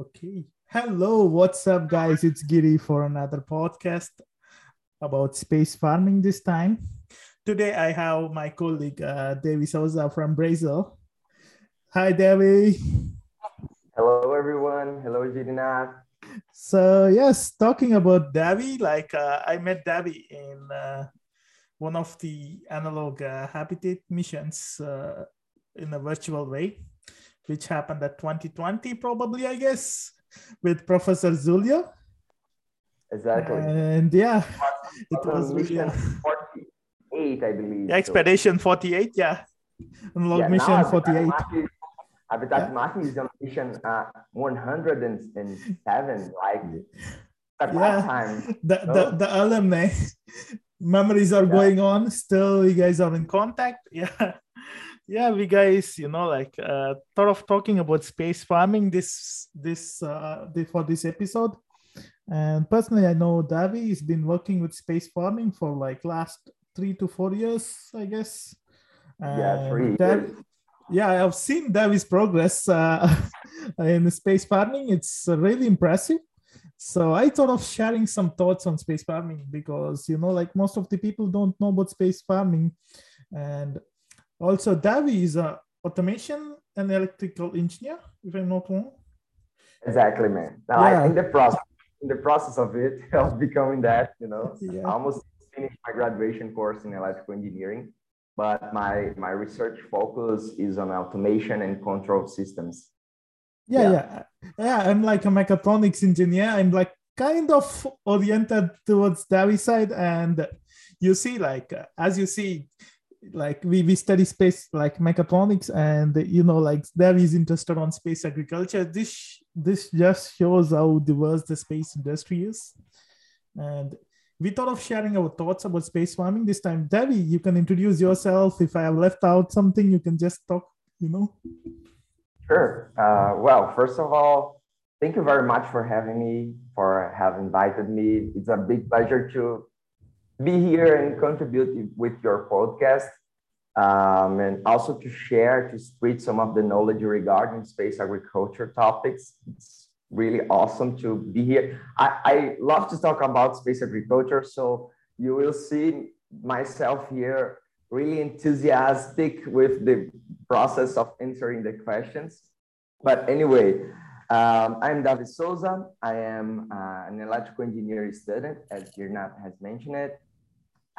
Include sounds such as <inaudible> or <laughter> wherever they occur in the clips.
Okay. Hello, what's up, guys? It's Giri for another podcast about space farming this time. Today, I have my colleague, uh, Devi Souza from Brazil. Hi, Devi. Hello, everyone. Hello, Girina. So, yes, talking about Devi, like uh, I met Devi in uh, one of the analog uh, habitat missions uh, in a virtual way which happened at 2020, probably, I guess, with Professor Zulio. Exactly. And yeah, it was mission 48, I believe. Expedition so. 48, yeah. Unlock yeah, mission 48. Habitat. Mapping is on mission uh, 107, like at yeah. time. The, so. the, the alumni memories are yeah. going on. Still, you guys are in contact. Yeah yeah we guys you know like uh thought of talking about space farming this this uh for this episode. And personally i know davi has been working with space farming for like last three to four years i guess. Yeah three Davi, yeah i've seen davi's progress uh, <laughs> in space farming. It's really impressive. So i thought of sharing some thoughts on space farming because you know like most of the people don't know about space farming. And also, Davi is a automation and electrical engineer, if I'm not wrong. Exactly, man. Now, yeah. I, in the process, in the process of it, <laughs> of becoming that, you know, yeah. I almost finished my graduation course in electrical engineering, but my my research focus is on automation and control systems. Yeah, yeah, yeah. yeah I'm like a mechatronics engineer. I'm like kind of oriented towards Davi side, and you see, like as you see, like we, we study space like mechatronics and you know like there is interested on space agriculture. This this just shows how diverse the space industry is. And we thought of sharing our thoughts about space farming this time. Devi you can introduce yourself. If i have left out something you can just talk you know. Sure. Uh, well first of all thank you very much for having me for having invited me. It's a big pleasure to be here and contribute with your podcast um, and also to share, to spread some of the knowledge regarding space agriculture topics. It's really awesome to be here. I, I love to talk about space agriculture, so you will see myself here really enthusiastic with the process of answering the questions. But anyway, um, I'm David Souza. I am uh, an electrical engineering student, as Girnat has mentioned it.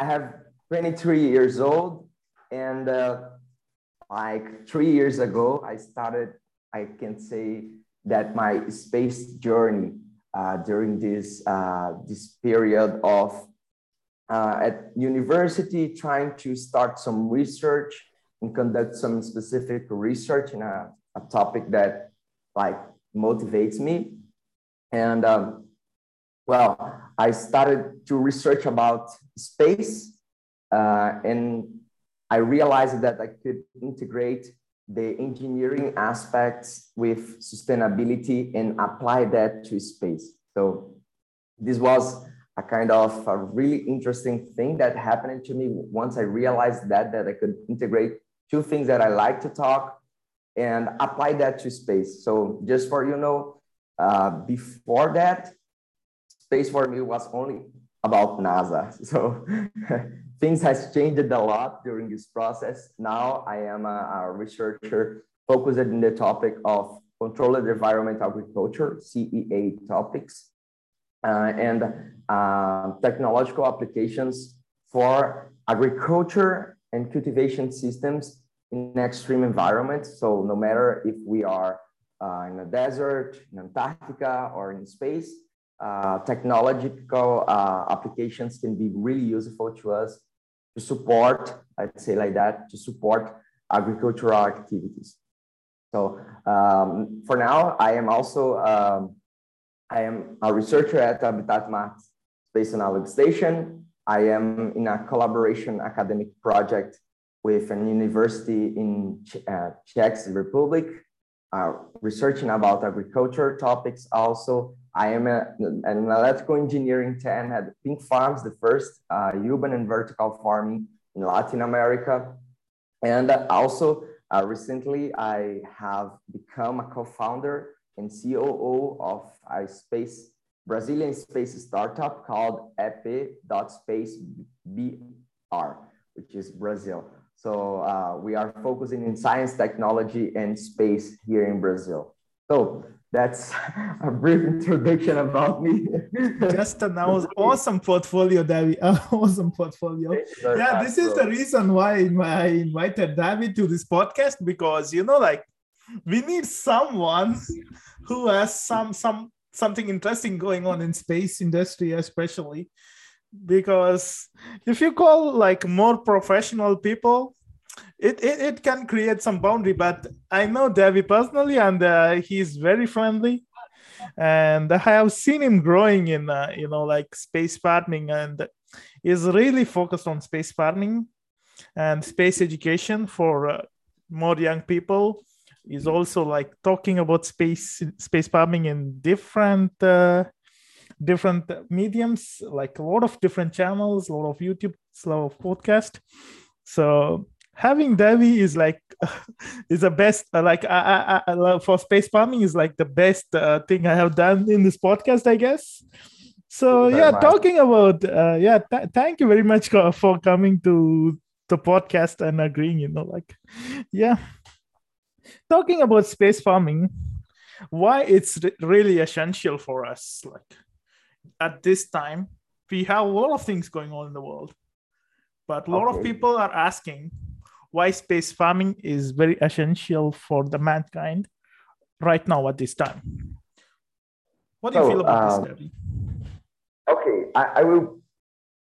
I have 23 years old, and uh, like three years ago, I started, I can say that my space journey uh, during this, uh, this period of uh, at university, trying to start some research and conduct some specific research in a, a topic that like motivates me. And um, well, I started to research about space uh, and I realized that I could integrate the engineering aspects with sustainability and apply that to space. So this was a kind of a really interesting thing that happened to me once I realized that that I could integrate two things that I like to talk and apply that to space. So just for you know, uh, before that, space for me was only about NASA. <laughs> So things has changed a lot during this process. Now I am a, a researcher focused in the topic of controlled environment agriculture, CEA topics, uh, and uh, technological applications for agriculture and cultivation systems in extreme environments. So no matter if we are uh, in a desert, in Antarctica, or in space, uh, technological uh, applications can be really useful to us to support, I'd say like that, to support agricultural activities. So um, for now, I am also, um, I am a researcher at Habitat Marte Space Analog Station. I am in a collaboration academic project with an university in uh, Czech Republic, uh, researching about agriculture topics also. I am a, an electrical engineering 10 at Pink Farms, the first uh, urban and vertical farming in Latin America. And also uh, recently I have become a co-founder and COO of a space Brazilian space startup called EP.SpaceBR, which is Brazil. So uh, we are focusing in science, technology, and space here in Brazil. So that's a brief introduction about me. Just an <laughs> awesome portfolio, David. <laughs> awesome portfolio. Yeah, this is the reason why I invited David to this podcast because you know, like we need someone who has some some something interesting going on in space industry, especially because if you call like more professional people it, it, it can create some boundary but i know David personally and uh, he's very friendly. And i have seen him growing in uh, you know like space farming and is really focused on space farming. And space education for uh, more young people is also like talking about space space farming in different uh, different mediums like a lot of different channels a lot of youtube a lot of podcast so having Devi is like <laughs> is the best. Uh, like I, I, I, for space farming is like the best uh, thing I have done in this podcast, I guess. So yeah, talking about uh, yeah, th- thank you very much for coming to the podcast and agreeing. You know, like yeah, talking about space farming, why it's really essential for us. Like at this time, we have a lot of things going on in the world, but a lot okay. of people are asking why space farming is very essential for the mankind right now at this time. What do so, you feel about um, this, Debbie? Okay, I, I, will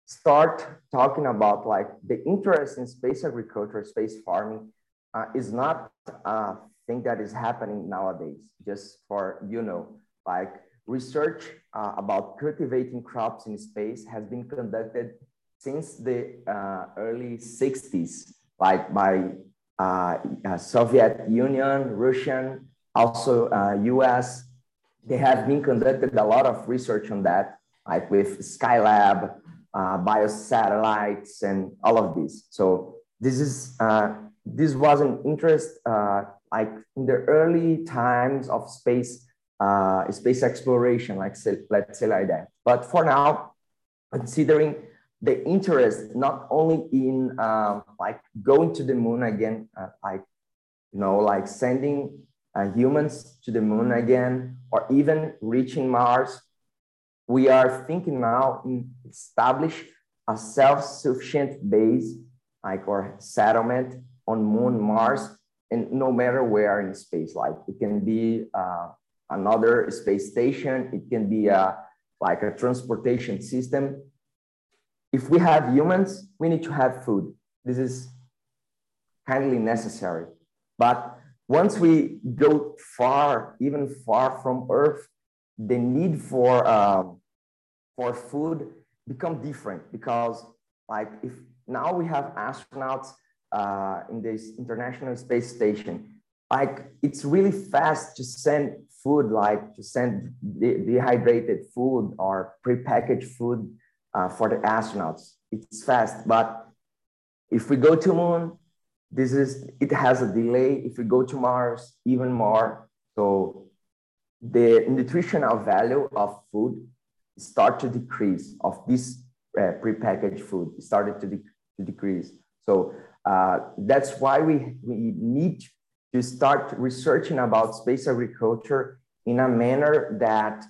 start talking about like the interest in space agriculture, space farming uh, is not a thing that is happening nowadays. Just for you know, like research uh, about cultivating crops in space has been conducted since the uh, early 60s like by uh, uh, Soviet Union, Russian, also US. Uh, they have been conducted a lot of research on that, like with Skylab, uh, biosatellites, and all of these. So this is uh, this was an interest uh, like in the early times of space space exploration, like say, let's say like that. But for now, considering the interest not only in um, like going to the moon again, uh, like you know, like sending uh, humans to the moon again, or even reaching Mars. We are thinking now in establish a self-sufficient base, like or settlement on Moon, Mars, and no matter where in space. Like it can be uh, another space station, it can be a uh, like a transportation system if we have humans, we need to have food. This is kindly necessary. But once we go far, even far from Earth, the need for uh, for food become different because, like, if now we have astronauts uh, in this International Space Station, like it's really fast to send food, like to send de- dehydrated food or prepackaged food uh, for the astronauts. It's fast, but if we go to moon, this is it has a delay. If we go to Mars, even more. So the nutritional value of food start to decrease of this uh, prepackaged food started to, de to decrease. So uh, that's why we, we need to start researching about space agriculture in a manner that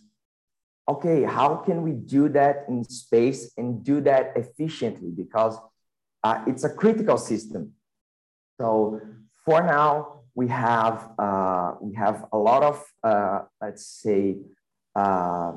okay, how can we do that in space and do that efficiently? Because uh, it's a critical system. So for now, we have uh, we have a lot of uh, let's say uh,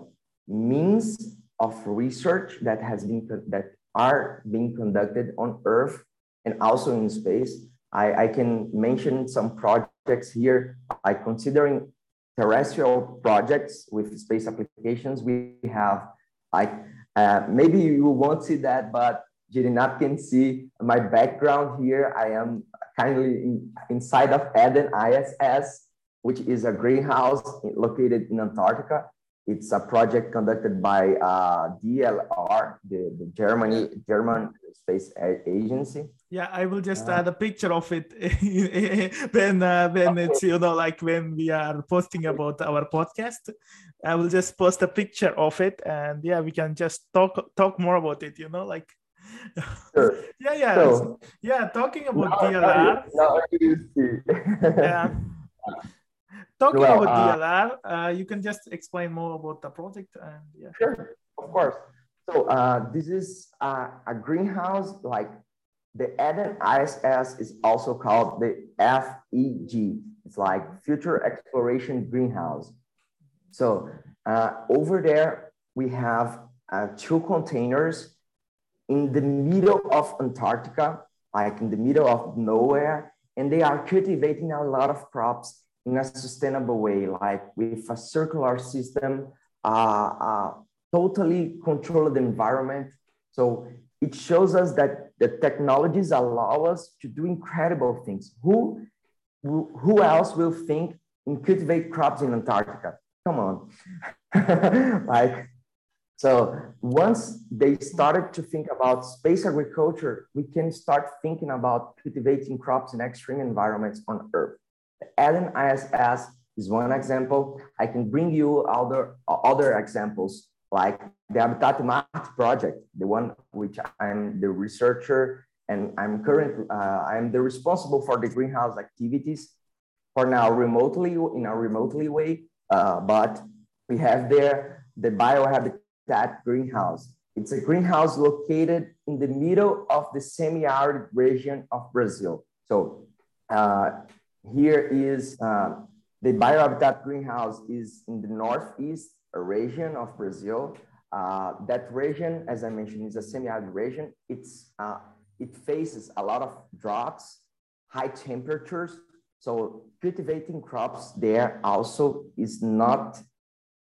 means of research that has been that are being conducted on Earth and also in space. I, I can mention some projects here, like considering terrestrial projects with space applications. We have like, uh, maybe you won't see that, but Jirinap can see my background here. I am kindly in, inside of Eden ISS, which is a greenhouse located in Antarctica. it's a project conducted by uh, DLR, the, the Germany German Space Agency. Yeah, I will just uh, add a picture of it <laughs> when uh, when it's you know like when we are posting about our podcast. I will just post a picture of it, and yeah, we can just talk talk more about it. You know, like <laughs> Sure. yeah, yeah, so, yeah. Talking about now, DLR. Now you see. yeah. <laughs> Talking well, about uh, DLR, uh, you can just explain more about the project and yeah. Sure, of course. So uh, this is uh, a greenhouse, like the Eden ISS is also called the FEG. It's like Future Exploration Greenhouse. So uh, over there, we have uh, two containers in the middle of Antarctica, like in the middle of nowhere, and they are cultivating a lot of crops in a sustainable way, like with a circular system, uh, uh, totally controlled environment. So it shows us that the technologies allow us to do incredible things. Who, who else will think in cultivate crops in Antarctica? Come on. <laughs> like, so once they started to think about space agriculture, we can start thinking about cultivating crops in extreme environments on Earth. The Eden ISS is one example. I can bring you other, other examples like the Habitat Marte project, the one which I'm the researcher and I'm currently, uh, I'm the responsible for the greenhouse activities for now remotely in a remotely way, uh, but we have there the biohabitat greenhouse. It's a greenhouse located in the middle of the semi-arid region of Brazil. So uh, here is uh, the biohabitat greenhouse is in the northeast region of Brazil. Uh, that region, as I mentioned, is a semi-arid region. It's, uh, it faces a lot of droughts, high temperatures. So cultivating crops there also is not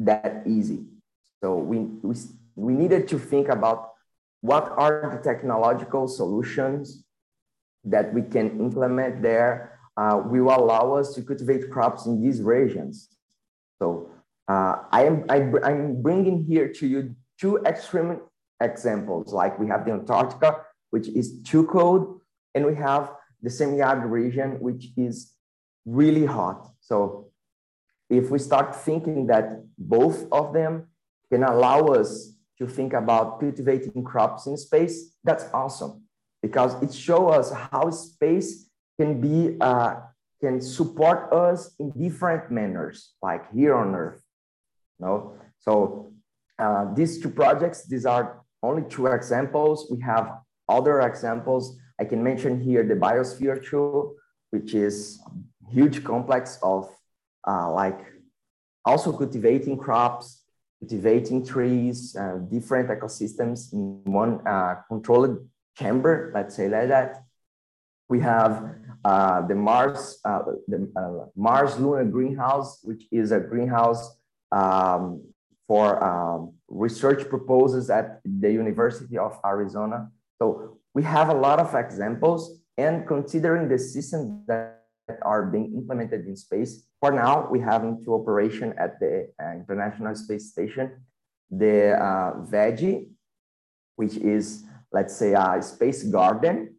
that easy. So we, we, we needed to think about what are the technological solutions that we can implement there uh, will allow us to cultivate crops in these regions. So uh, I am I, I'm bringing here to you two extreme examples, like we have the Antarctica, which is too cold, and we have the semi-arid region, which is really hot. So if we start thinking that both of them can allow us to think about cultivating crops in space, that's awesome because it shows us how space can be uh, can support us in different manners, like here on Earth. No, so uh, these two projects, these are only two examples. We have other examples. I can mention here the Biosphere 2, which is huge complex of uh, like also cultivating crops, cultivating trees, uh, different ecosystems in one uh, controlled chamber, let's say like that. We have uh, the Mars, uh, the Mars Lunar Greenhouse, which is a greenhouse um, for um, research proposals at the University of Arizona. So we have a lot of examples and considering the systems that are being implemented in space, for now, we have into operation at the uh, International Space Station, the uh, Veggie, which is, let's say, a space garden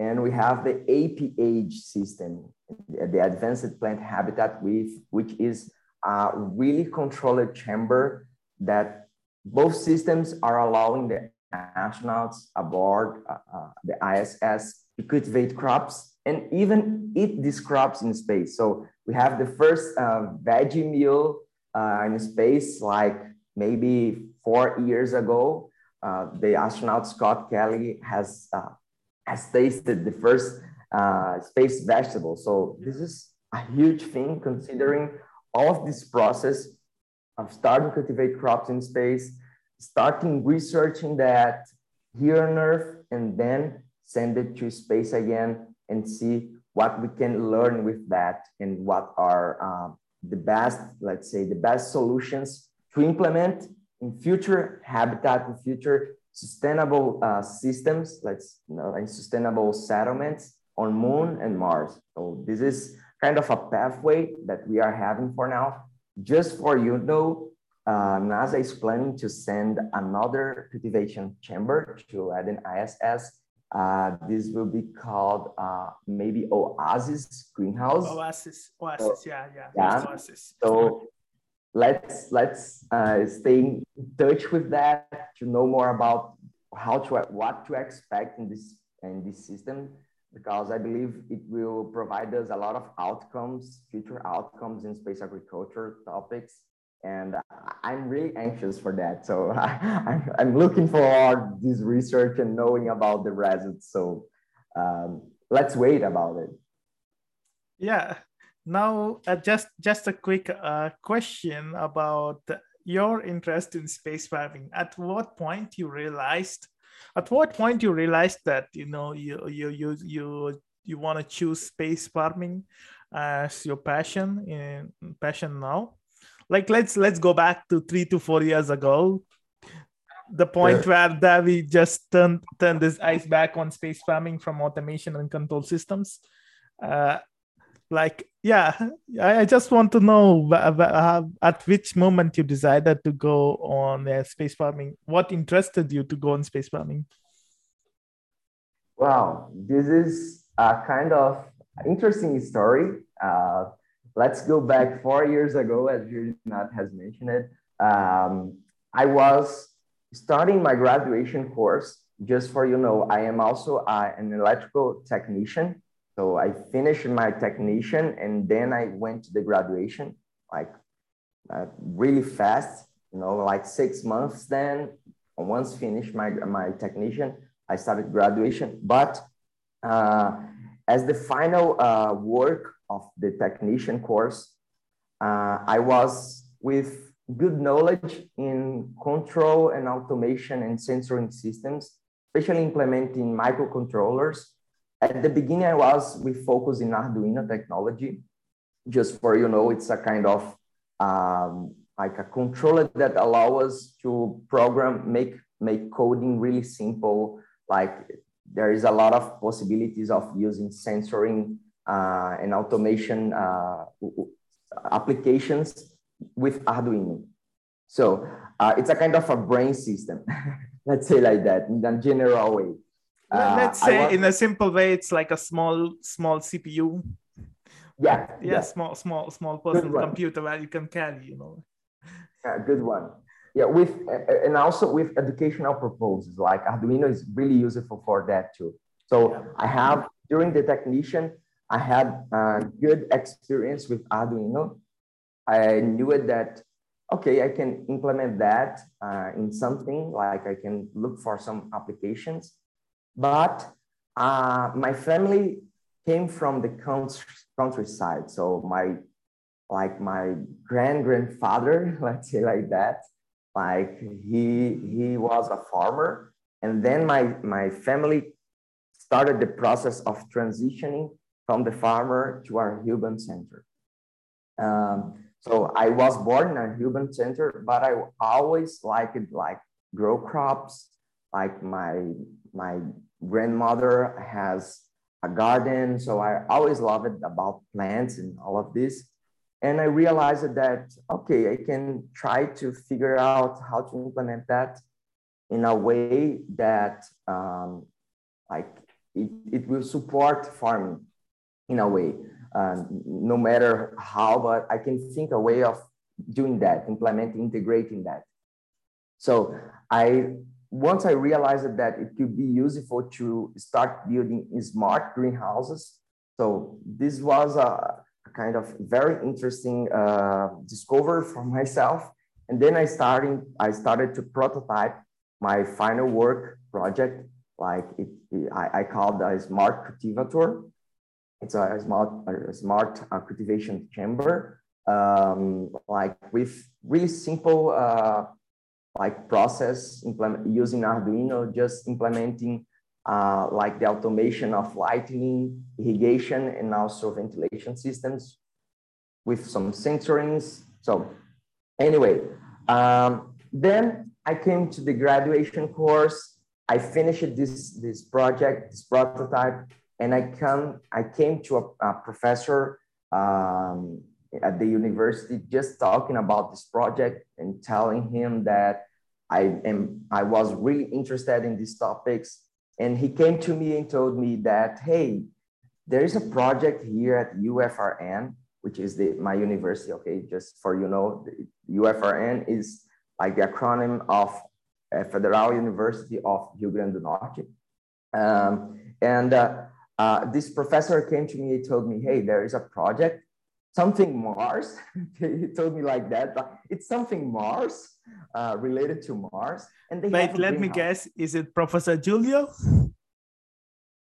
and we have the APH system, the Advanced Plant Habitat, with, which is a really controlled chamber that both systems are allowing the astronauts aboard uh, uh, the ISS to cultivate crops and even eat these crops in space. So we have the first uh, veggie meal uh, in space, like maybe four years ago. Uh, the astronaut Scott Kelly has uh, has tasted the first space vegetable. So this is a huge thing considering all of this process of starting to cultivate crops in space, starting researching that here on Earth, and then send it to space again and see what we can learn with that and what are uh, the best, let's say, the best solutions to implement in future habitat, in future sustainable uh, systems, like you know, like sustainable settlements on Moon and Mars. So this is kind of a pathway that we are having for now. Just for you know, uh, NASA is planning to send another cultivation chamber to Eden ISS. Uh, this will be called uh, maybe Oasis Greenhouse. Oasis, Oasis, so, yeah, yeah, yeah. Oasis. So let's let's uh, stay in touch with that to know more about how to what to expect in this in this system because I believe it will provide us a lot of outcomes, future outcomes in space agriculture topics. And I'm really anxious for that. So <laughs> I, am looking for this research and knowing about the results. So um, let's wait about it. Yeah. Now, uh, just just a quick uh, question about your interest in space farming. At what point you realized at what point you realized that you know you you you you you want to choose space farming as your passion in passion now like let's let's go back to three to four years ago the point yeah. where Davi just turned turned his eyes back on space farming from automation and control systems. Uh, like yeah I, just want to know at which moment you decided to go on uh, space farming? What interested you to go on space farming? Wow this is a kind of interesting story. Uh, let's go back four years ago as Virginat has mentioned it. Um, i was starting my graduation course. Just for you know i am also uh, an electrical technician so I finished my technician and then I went to the graduation like uh, really fast, you know, like six months. Then once finished my, my technician, I started graduation. But uh, as the final uh, work of the technician course, uh, I was with good knowledge in control and automation and sensoring systems, especially implementing microcontrollers at the beginning, I was we focus in Arduino technology, just for you know, it's a kind of um, like a controller that allow us to program, make make coding really simple. Like there is a lot of possibilities of using sensoring uh, and automation uh, applications with Arduino. So uh, it's a kind of a brain system, <laughs> let's say like that in a general way. Uh, Let's say was, in a simple way, it's like a small, small CPU. Yeah. Yeah, yeah. small, small, small personal computer where you can carry, you know. Yeah, good one. Yeah, with and also with educational purposes, like Arduino is really useful for that too. So yeah. I have during the technician, I had a good experience with Arduino. I knew it that okay, I can implement that uh, in something like I can look for some applications but uh, my family came from the countryside. So my, like my grand grandfather, <laughs> let's say like that, like he, he was a farmer. And then my, my family started the process of transitioning from the farmer to our urban center. Um, so I was born in a urban center, but I always liked like grow crops, like my my grandmother has a garden so i always loved about plants and all of this. And i realized that okay i can try to figure out how to implement that in a way that um, like it, it will support farming in a way um, no matter how but i can think a way of doing that implementing integrating that. So i once I realized that it could be useful to start building smart greenhouses. So this was a, a kind of very interesting uh, discovery <laughs> for myself. And then I started, I started to prototype my final work project. Like it, it I, I called a smart cultivator. It's a smart, a smart uh, cultivation chamber, um, like with really simple uh, like process using Arduino, just implementing uh, like the automation of lighting, irrigation, and also ventilation systems with some sensorings. So anyway, um, then I came to the graduation course. I finished this, this project, this prototype, and I come, I came to a, a professor um, at the university just talking about this project and telling him that I am I was really interested in these topics. And he came to me and told me that, hey, there is a project here at UFRN, which is the, my university. Okay, just for you know, UFRN is like the acronym of uh, Federal University of Rio Grande do Norte. Um, and uh, uh, this professor came to me and told me, hey, there is a project something Mars. <laughs> he told me like that. It's something Mars uh, related to Mars. And they wait, let me guess. Is it Professor Julio?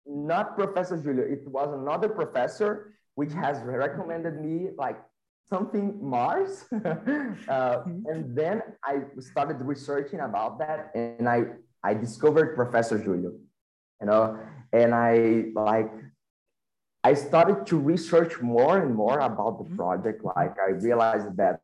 Not Professor Julio. It was another professor which has recommended me like something Mars. <laughs> uh, mm-hmm. and then I started researching about that, and I I discovered Professor Julio. You know, and I like I started to research more and more about the mm-hmm. project. Like I realized that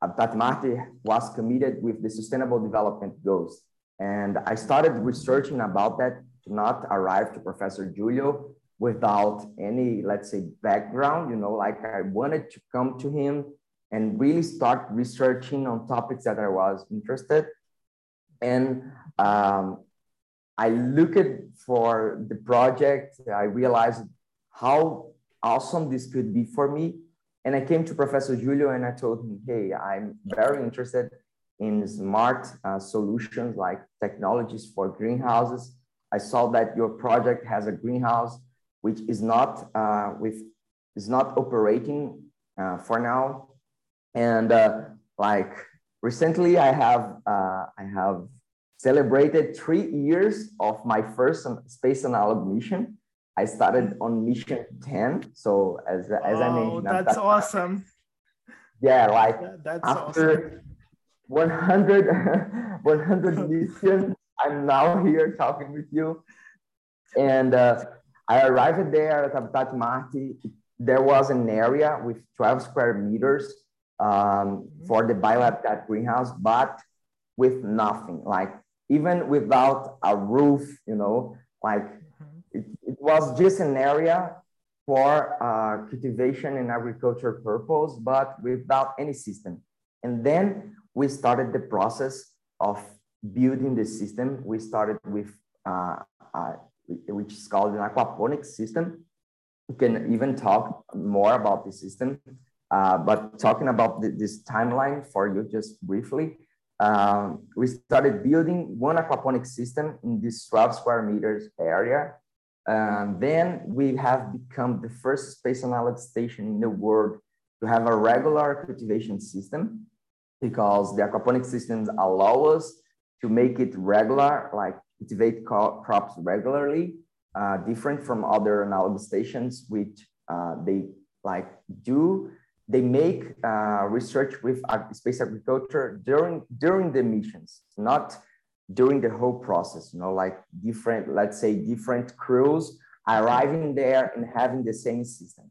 Habitat Marte was committed with the sustainable development goals. And I started researching about that to not arrive to Professor Julio without any, let's say, background, you know, like I wanted to come to him and really start researching on topics that I was interested. And um, I looked for the project, I realized how awesome this could be for me. And I came to Professor Julio and I told him, hey, I'm very interested in smart uh, solutions like technologies for greenhouses. I saw that your project has a greenhouse which is not uh, with is not operating uh, for now. And uh, like recently, I have uh, I have celebrated three years of my first space analog mission. I started on mission 10. So as, as oh, I mentioned, that's that, awesome. Yeah, like that's after awesome. 100, <laughs> 100 <laughs> missions, I'm now here talking with you. And uh, I arrived there at Habitat Marte. There was an area with 12 square meters um, for the BioHabitat greenhouse, but with nothing, like even without a roof, you know, like it, it was just an area for uh, cultivation and agriculture purpose, but without any system. And then we started the process of building the system. We started with, uh, uh, which is called an aquaponics system. We can even talk more about the system, uh, but talking about the, this timeline for you just briefly, um, we started building one aquaponics system in this 12 square meters area and then we have become the first space analog station in the world to have a regular cultivation system because the aquaponic systems allow us to make it regular, like cultivate crops regularly, uh, different from other analog stations, which uh, they like do. They make uh, research with space agriculture during during the missions, not during the whole process, you know, like different, let's say different crews arriving there and having the same system.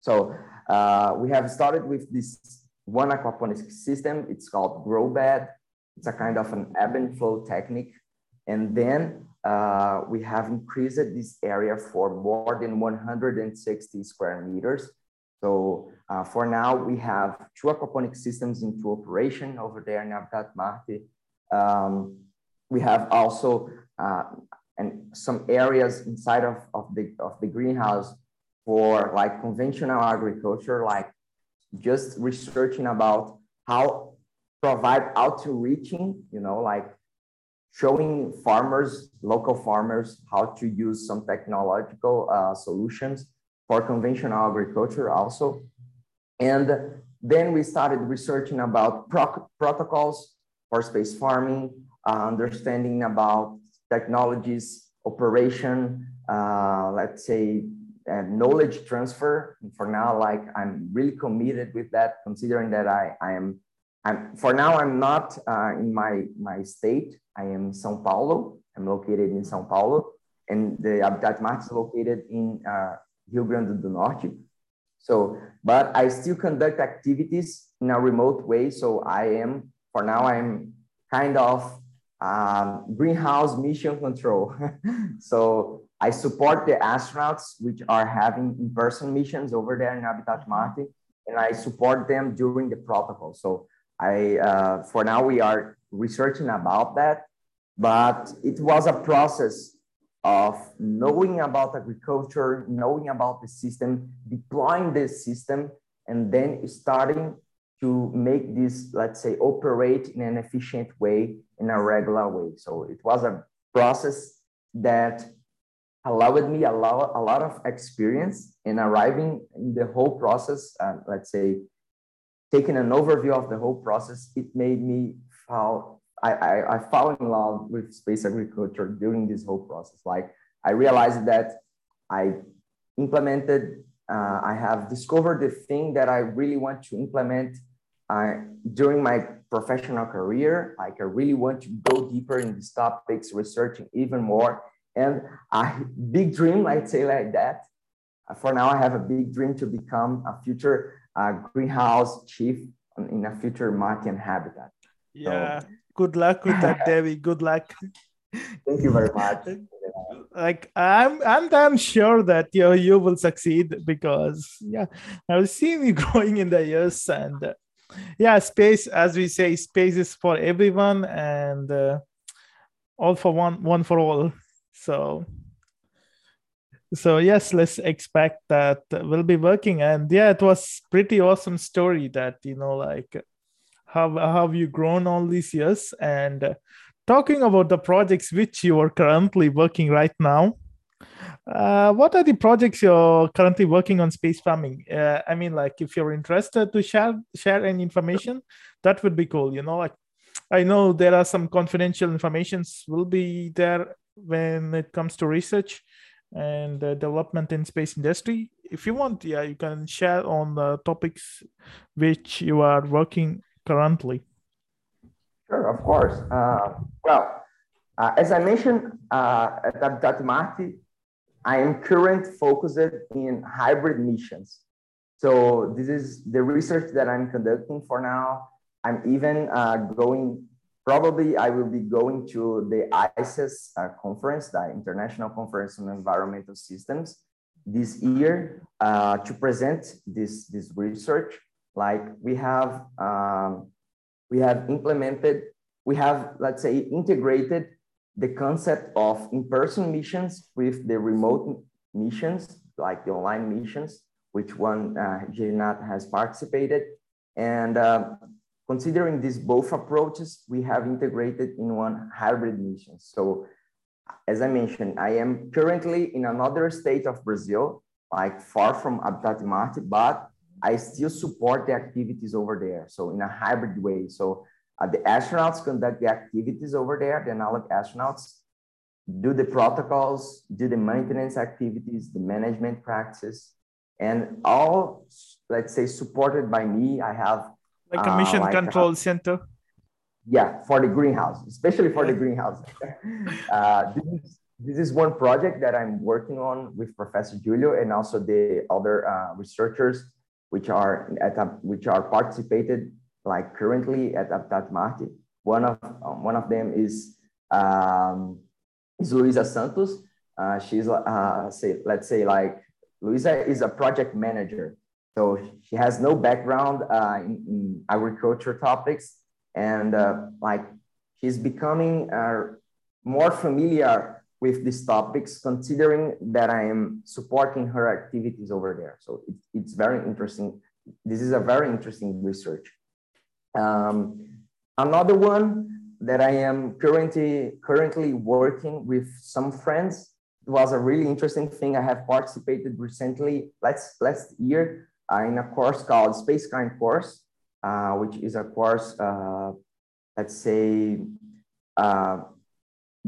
So uh, we have started with this one aquaponics system. It's called grow bed. It's a kind of an ebb and flow technique. And then uh, we have increased this area for more than 160 square meters. So uh, for now, we have two aquaponic systems into operation over there in Habitat Marte. Um, we have also uh, and some areas inside of, of the of the greenhouse for like conventional agriculture, like just researching about how provide outreaching, you know, like showing farmers, local farmers, how to use some technological uh, solutions for conventional agriculture also. And then we started researching about pro protocols for space farming, understanding about technologies, operation, uh, let's say uh, knowledge transfer. For now, like I'm really committed with that, considering that I, I am, I'm, for now, I'm not uh, in my, my state. I am São Paulo. I'm located in São Paulo and the Habitat Marte is located in uh, Rio Grande do Norte. So, but I still conduct activities in a remote way. So I am, for now, I'm kind of um, greenhouse mission control. <laughs> so I support the astronauts which are having in-person missions over there in Habitat Marte. and I support them during the protocol. So I, uh, for now, we are researching about that, but it was a process of knowing about agriculture, knowing about the system, deploying the system, and then starting to make this, let's say, operate in an efficient way, in a regular way. So it was a process that allowed me a lot, a lot of experience in arriving in the whole process. Uh, let's say, taking an overview of the whole process, it made me fall. I, I, I fall in love with space agriculture during this whole process. Like I realized that I implemented, uh, I have discovered the thing that I really want to implement uh, during my professional career. Like I really want to go deeper in these topics, researching even more and a big dream, I'd say like that. Uh, for now, I have a big dream to become a future uh, greenhouse chief in a future Martian habitat. Yeah. So, good luck with that, <laughs> Debbie. Good luck. Thank you very much. <laughs> like I'm, I'm damn sure that you you will succeed because yeah, I've seen you <laughs> growing in the years and uh, yeah, space as we say, space is for everyone and uh, all for one, one for all. So so yes let's expect that we'll be working and yeah it was pretty awesome story that you know like how, how have you grown all these years and uh, talking about the projects which you are currently working right now uh, what are the projects you're currently working on space farming? Uh, i mean like if you're interested to share share any information that would be cool you know like i know there are some confidential informations will be there when it comes to research and uh, development in space industry. If you want yeah you can share on the topics which you are working currently. Sure of course. Uh, well uh, as i mentioned at Marte i am current focused in hybrid missions so this is the research that i'm conducting for now i'm even uh, going probably I will be going to the ICES uh, conference, the International Conference on Environmental Systems, this year uh, to present this, this research. Like we have, um, we have implemented, we have, let's say, integrated the concept of in-person missions with the remote missions, like the online missions, which one uh, GNAT has participated. And uh, Considering these both approaches, we have integrated in one hybrid mission. So as I mentioned, I am currently in another state of Brazil, like far from Habitat Marte, but I still support the activities over there. So in a hybrid way. So uh, the astronauts conduct the activities over there, the analog astronauts. Do the protocols, do the maintenance activities, the management practices, and all, let's say, supported by me. I have like a mission uh, like control a, center? Yeah for the greenhouse especially for the greenhouse. <laughs> Uh, this, is, this is one project that i'm working on with professor julio and also the other uh, researchers which are at a, which are participated like currently at Habitat Marte. One of um, one of them is um, is Luisa Santos. Uh, she's uh, say let's say like Luisa is a project manager so she has no background uh, in, in, agriculture topics, and uh, like she's becoming uh, more familiar with these topics, considering that I am supporting her activities over there. So it, it's very interesting. This is a very interesting research. Um, another one that I am currently currently working with some friends was a really interesting thing. I have participated recently last last year uh, in a course called Space Kind course, uh, which is a course, uh, let's say,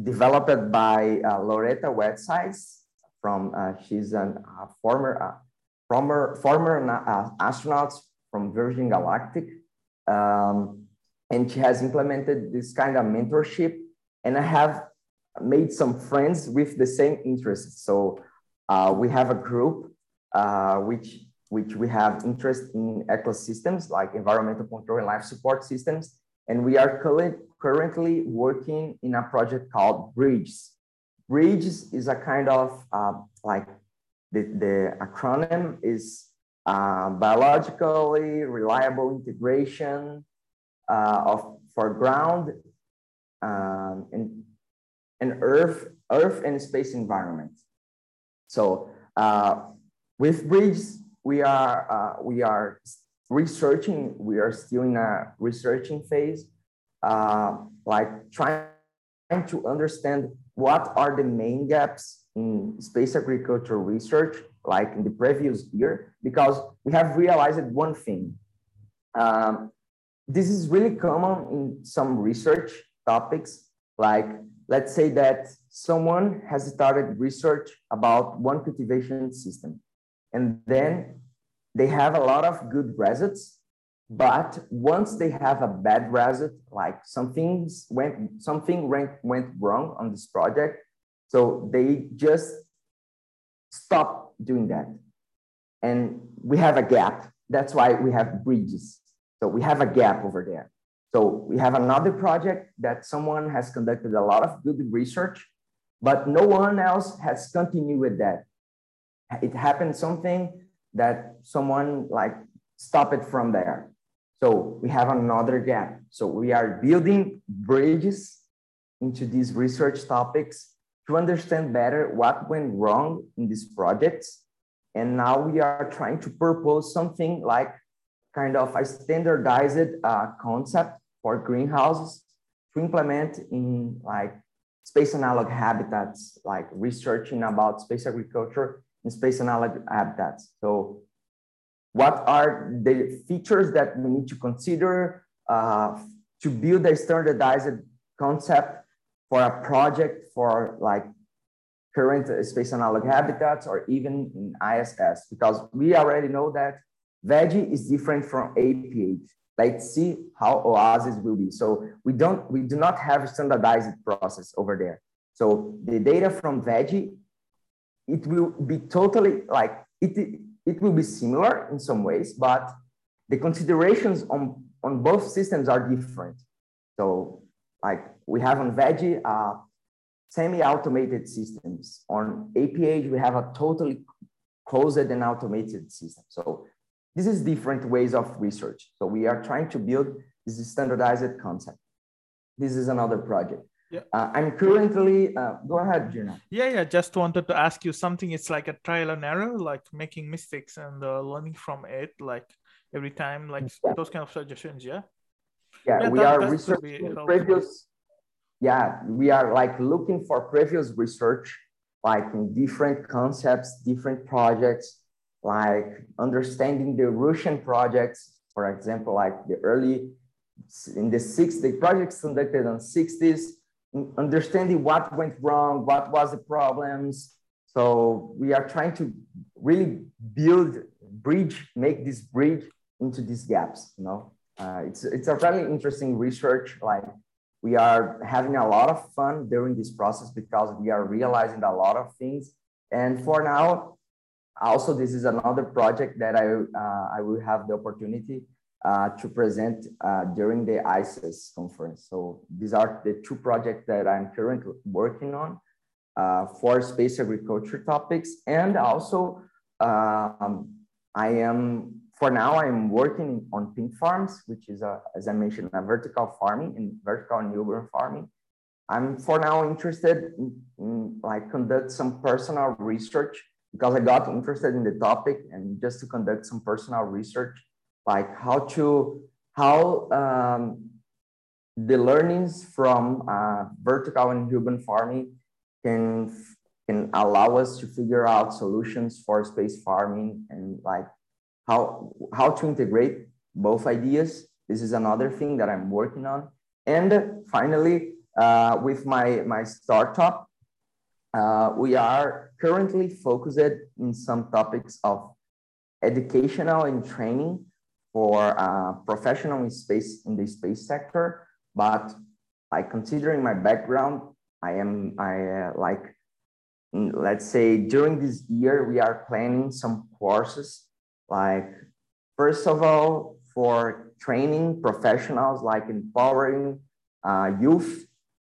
developed by Loretta Whitesides from, she's a former, former, former astronaut from Virgin Galactic. Um, and she has implemented this kind of mentorship and I have made some friends with the same interests. So uh, we have a group uh, which which we have interest in ecosystems like environmental control and life support systems. And we are currently working in a project called Bridges. Bridges is a kind of uh, like the, the acronym is uh, biologically reliable integration uh, of for ground um, and, and earth, earth and space environment. So uh, with bridges, we are, uh, we are researching, we are still in a researching phase, uh, like trying to understand what are the main gaps in space agriculture research, like in the previous year, because we have realized one thing. Um, this is really common in some research topics, like let's say that someone has started research about one cultivation system, and then they have a lot of good results, but once they have a bad result, like something went something went, went wrong on this project, so they just stop doing that. And we have a gap. That's why we have bridges. So we have a gap over there. So we have another project that someone has conducted a lot of good research, but no one else has continued with that. It happened something that someone like stop it from there. So we have another gap. So we are building bridges into these research topics to understand better what went wrong in these projects. And now we are trying to propose something like kind of a standardized uh, concept for greenhouses to implement in like space analog habitats, like researching about space agriculture in space analog habitats. So what are the features that we need to consider uh, to build a standardized concept for a project for like current space analog habitats or even in ISS, because we already know that Veggie is different from APH. Let's see how OASIS will be. So we don't, we do not have a standardized process over there. So the data from Veggie, it will be totally like, it, it will be similar in some ways, but the considerations on, on both systems are different. So like we have on Veggie, uh, semi-automated systems. On APH, we have a totally closed and automated system. So this is different ways of research. So we are trying to build this standardized concept. This is another project. Yeah. Uh, I'm currently, uh, go ahead, Gina. Yeah, yeah. Just wanted to ask you something. It's like a trial and error, like making mistakes and uh, learning from it, like every time, like yeah. those kind of suggestions. Yeah. Yeah, yeah we that, are researching previous. Yeah, we are like looking for previous research, like in different concepts, different projects, like understanding the Russian projects, for example, like the early in the 60s, the projects conducted on 60s, understanding what went wrong, what was the problems. So we are trying to really build bridge, make this bridge into these gaps, you know. Uh, it's, it's a really interesting research. Like we are having a lot of fun during this process because we are realizing a lot of things. And for now, also, this is another project that I, uh, I will have the opportunity uh, to present uh, during the ICES conference. So these are the two projects that I'm currently working on uh, for space agriculture topics. And also, um, I am for now, I'm working on Pink Farms, which is, a, as I mentioned, a vertical farming and vertical and urban farming. I'm for now interested in, in, like conduct some personal research because I got interested in the topic and just to conduct some personal research, like how to, how um, the learnings from uh, vertical and urban farming can, can allow us to figure out solutions for space farming and like how, how to integrate both ideas. This is another thing that I'm working on. And finally, uh, with my, my startup, uh, we are currently focused in some topics of educational and training for uh, professional in space in the space sector. But like considering my background, I am I uh, like let's say during this year we are planning some courses like, first of all, for training professionals, like empowering uh, youth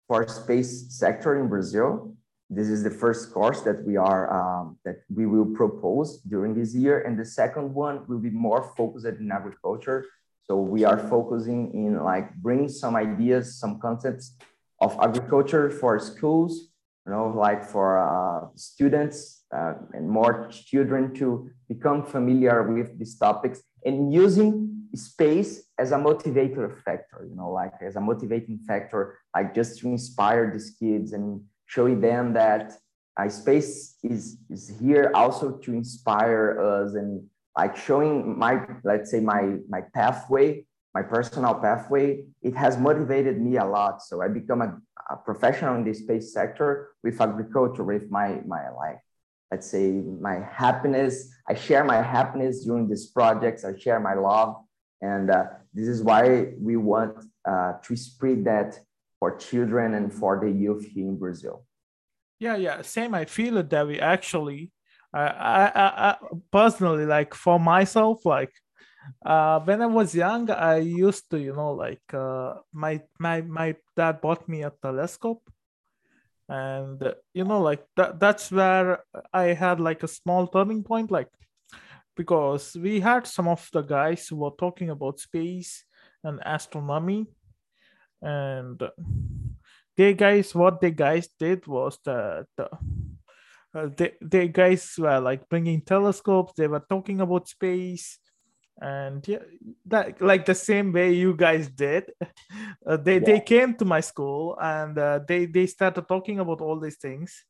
for space sector in Brazil. this is the first course that we are um, that we will propose during this year, and the second one will be more focused in agriculture. So we are focusing in like bring some ideas, some concepts of agriculture for schools, you know, like for uh, students uh, and more children to become familiar with these topics and using space as a motivator factor, you know, like as a motivating factor, like just to inspire these kids and showing them that uh, space is, is here also to inspire us and like showing my, let's say my, my pathway, my personal pathway, it has motivated me a lot. So I become a, a professional in the space sector with agriculture, with my, my like let's say my happiness. I share my happiness during these projects. I share my love. And uh, this is why we want uh, to spread that for children and for the youth here in brazil. Yeah yeah. Same i feel that we actually I, I, I personally like for myself like uh, when I was young, I used to, you know, like uh, my my my dad bought me a telescope, and you know like that that's where i had like a small turning point like because we had some of the guys who were talking about space and astronomy. And they guys what they guys did was that uh, they, they guys were like bringing telescopes. They were talking about space and yeah that like the same way you guys did. <laughs> Uh, they yeah. they came to my school and uh, they they started talking about all these things.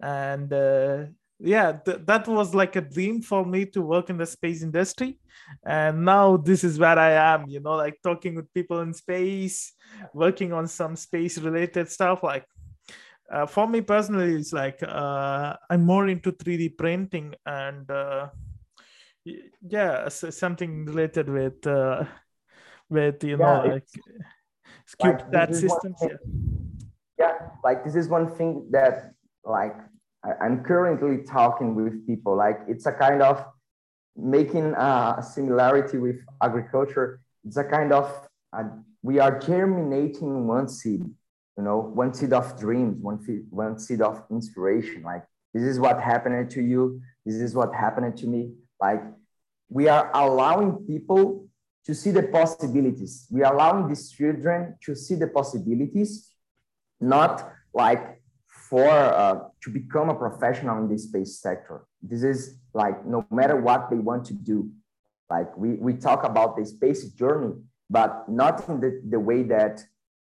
And uh, yeah th- that was like a dream for me to work in the space industry. And now this is where i am you know like talking with people in space working on some space related stuff like uh, for me personally it's like uh, i'm more into 3d printing and yeah something related with uh with you know like like that systems yeah. yeah like this is one thing that like I, am currently talking with people like it's a kind of making a similarity with agriculture it's a kind of uh, we are germinating one seed you know one seed of dreams one seed one seed of inspiration like this is what happened to you this is what happened to me like we are allowing people to see the possibilities. We are allowing these children to see the possibilities, not like for uh, to become a professional in the space sector. This is like no matter what they want to do. Like we, we talk about the space journey, but not in the, the way that,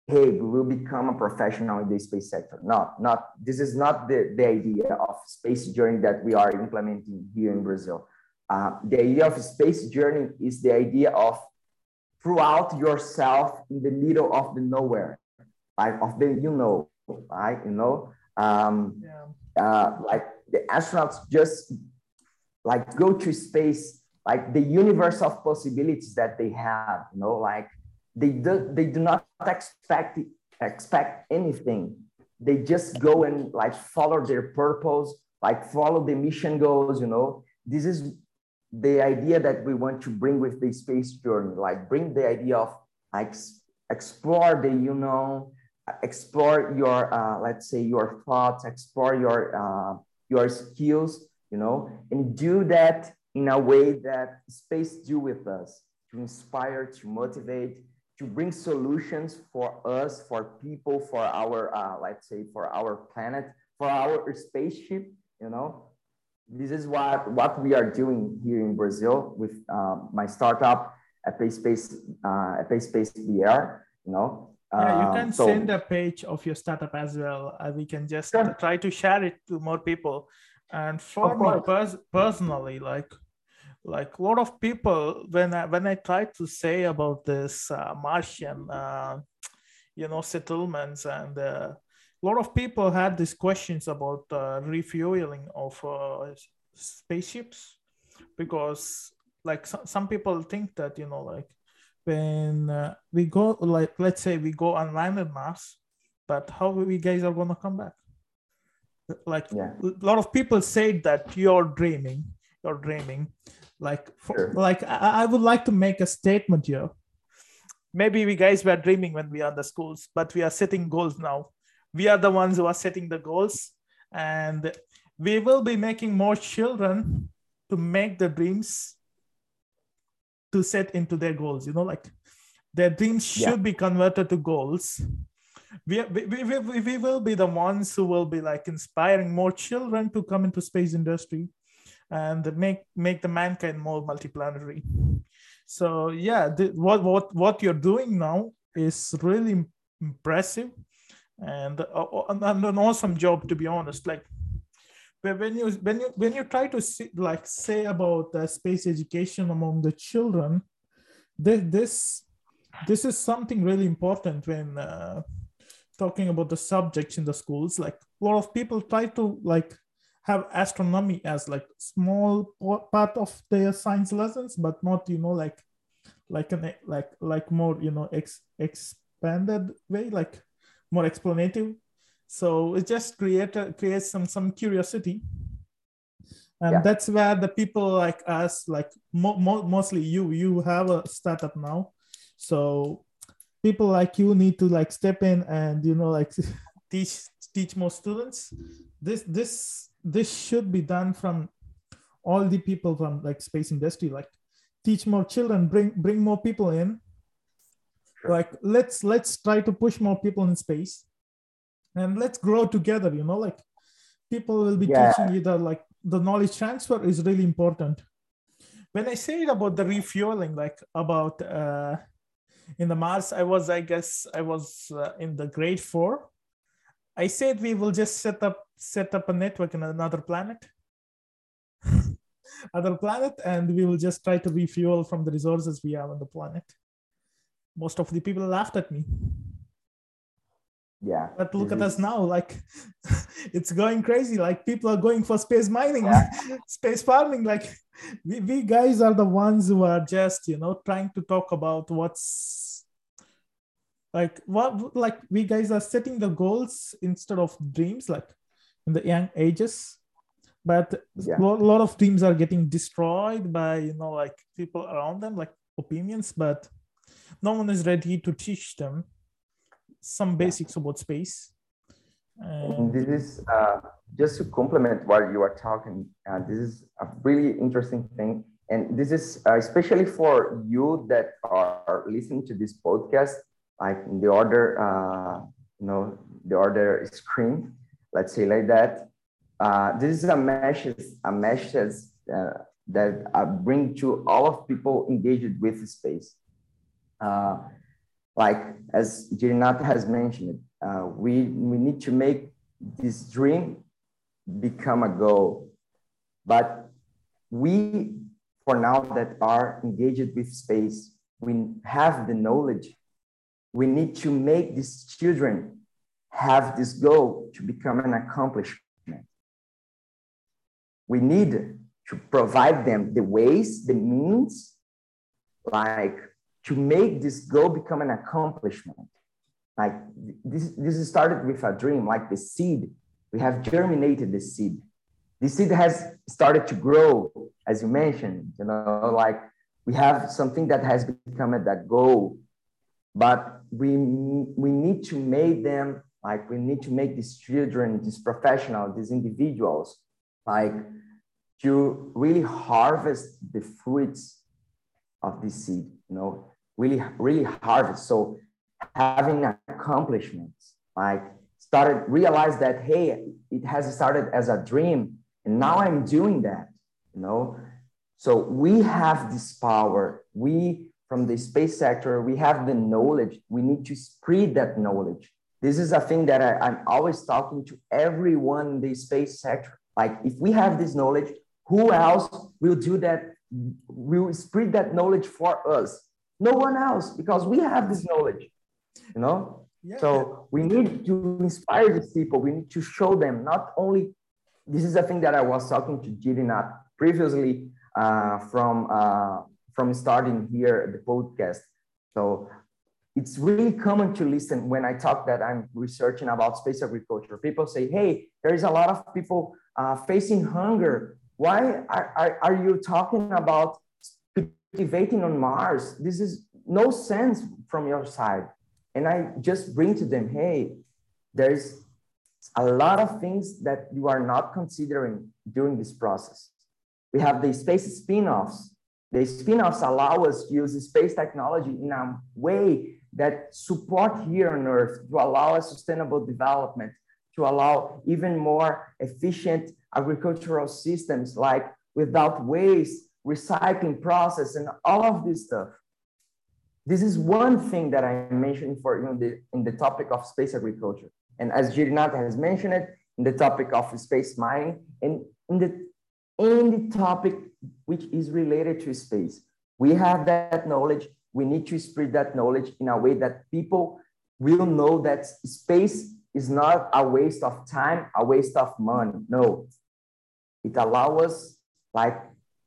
hey, we will become a professional in the space sector. No, not this is not the, the idea of space journey that we are implementing here in Brazil. Uh, the idea of space journey is the idea of throughout yourself in the middle of the nowhere, like of the you know, right? You know, um, yeah. uh, like the astronauts just like go to space, like the universe of possibilities that they have. You know, like they do they do not expect expect anything. They just go and like follow their purpose, like follow the mission goals. You know, this is the idea that we want to bring with the space journey, like bring the idea of explore the, you know, explore your, uh, let's say your thoughts, explore your, uh, your skills, you know, and do that in a way that space do with us to inspire, to motivate, to bring solutions for us, for people, for our, uh, let's say, for our planet, for our spaceship, you know, this is what, what we are doing here in Brazil with um, my startup, Space Space, uh, Space BR, you know. Yeah, you um, can so, send a page of your startup as well. We can just sure. try to share it to more people. And for me pers- personally, like like a lot of people when I when I try to say about this uh, Martian, uh, you know, settlements and uh, a lot of people had these questions about uh, refueling of uh, spaceships because like so, some people think that you know like when uh, we go like let's say we go on land on mars but how we guys are gonna come back like yeah. a lot of people say that you're dreaming you're dreaming like for, sure. like I, I would like to make a statement here maybe we guys were dreaming when we are in the schools but we are setting goals now we are the ones who are setting the goals and we will be making more children to make the dreams to set into their goals you know like their dreams should yeah. be converted to goals. We, we, we, we will be the ones who will be like inspiring more children to come into space industry and make make the mankind more multiplanetary. So yeah the, what what what you're doing now is really impressive and, uh, and an awesome job to be honest. Like when you when you when you try to see, like say about uh, space education among the children this this is something really important when uh, talking about the subjects in the schools. Like a lot of people try to like have astronomy as like small part of their science lessons but not you know like like an like like more you know ex, expanded way. Like more explanative so it just create creates some some curiosity. And yeah. that's where the people like us like mo- mo- mostly you you have a startup now. So people like you need to like step in and you know like <laughs> teach teach more students. This this this should be done from all the people from like space industry like teach more children bring bring more people in like let's let's try to push more people in space and let's grow together you know like people will be yeah. teaching you that like the knowledge transfer is really important. When i say about the refueling like about uh in the mars i was i guess i was uh, in the grade four i said we will just set up set up a network in another planet. <laughs> Other planet and we will just try to refuel from the resources we have on the planet most of the people laughed at me. Yeah but look at us now like <laughs> it's going crazy. Like people are going for space mining yeah. <laughs> space farming. Like we, we guys are the ones who are just you know trying to talk about what's like what like we guys are setting the goals instead of dreams like in the young ages. But yeah. a lot of dreams are getting destroyed by you know like people around them like opinions. But no one is ready to teach them some basics about space. And this is uh, just to complement what you are talking. Uh, this is a really interesting thing, and this is uh, especially for you that are listening to this podcast, like in the order, uh, you know, the order screen. Let's say like that. Uh, this is a message, a message uh, that I bring to all of people engaged with space. Uh, like as Girinata has mentioned, uh, we, we need to make this dream become a goal. But we, for now that are engaged with space, we have the knowledge. We need to make these children have this goal to become an accomplishment. We need to provide them the ways, the means, like to make this goal become an accomplishment. Like this, this started with a dream, like the seed. We have germinated the seed. The seed has started to grow, as you mentioned, you know, like we have something that has become a that goal, but we, we need to make them, like we need to make these children, these professionals, these individuals, like to really harvest the fruits of this seed, you know, really, really harvest. So having accomplishments, like started realize that, hey, it has started as a dream and now I'm doing that, you know? So we have this power. We, from the space sector, we have the knowledge. We need to spread that knowledge. This is a thing that I, I'm always talking to everyone in the space sector. Like, if we have this knowledge, who else will do that? Will spread that knowledge for us? No one else because we have this knowledge you know? Yeah. so we need to inspire these people. We need to show them not only this is a thing that i was talking to Girinat previously uh, from uh, from starting here the podcast. So it's really common to listen when i talk that i'm researching about space agriculture. People say hey there is a lot of people uh, facing hunger. Why are, are, are you talking about cultivating on Mars. This is no sense from your side. And I just bring to them, hey, there's a lot of things that you are not considering during this process. We have the space spin-offs. The spin-offs allow us to use space technology in a way that support here on Earth to allow a sustainable development, to allow even more efficient agricultural systems like without waste, recycling process, and all of this stuff. This is one thing that I mentioned for you know, the, in the topic of space agriculture. And as Girinata has mentioned it, in the topic of space mining, and in the, in the topic which is related to space. We have that knowledge. We need to spread that knowledge in a way that people will know that space is not a waste of time, a waste of money. No, it allows us like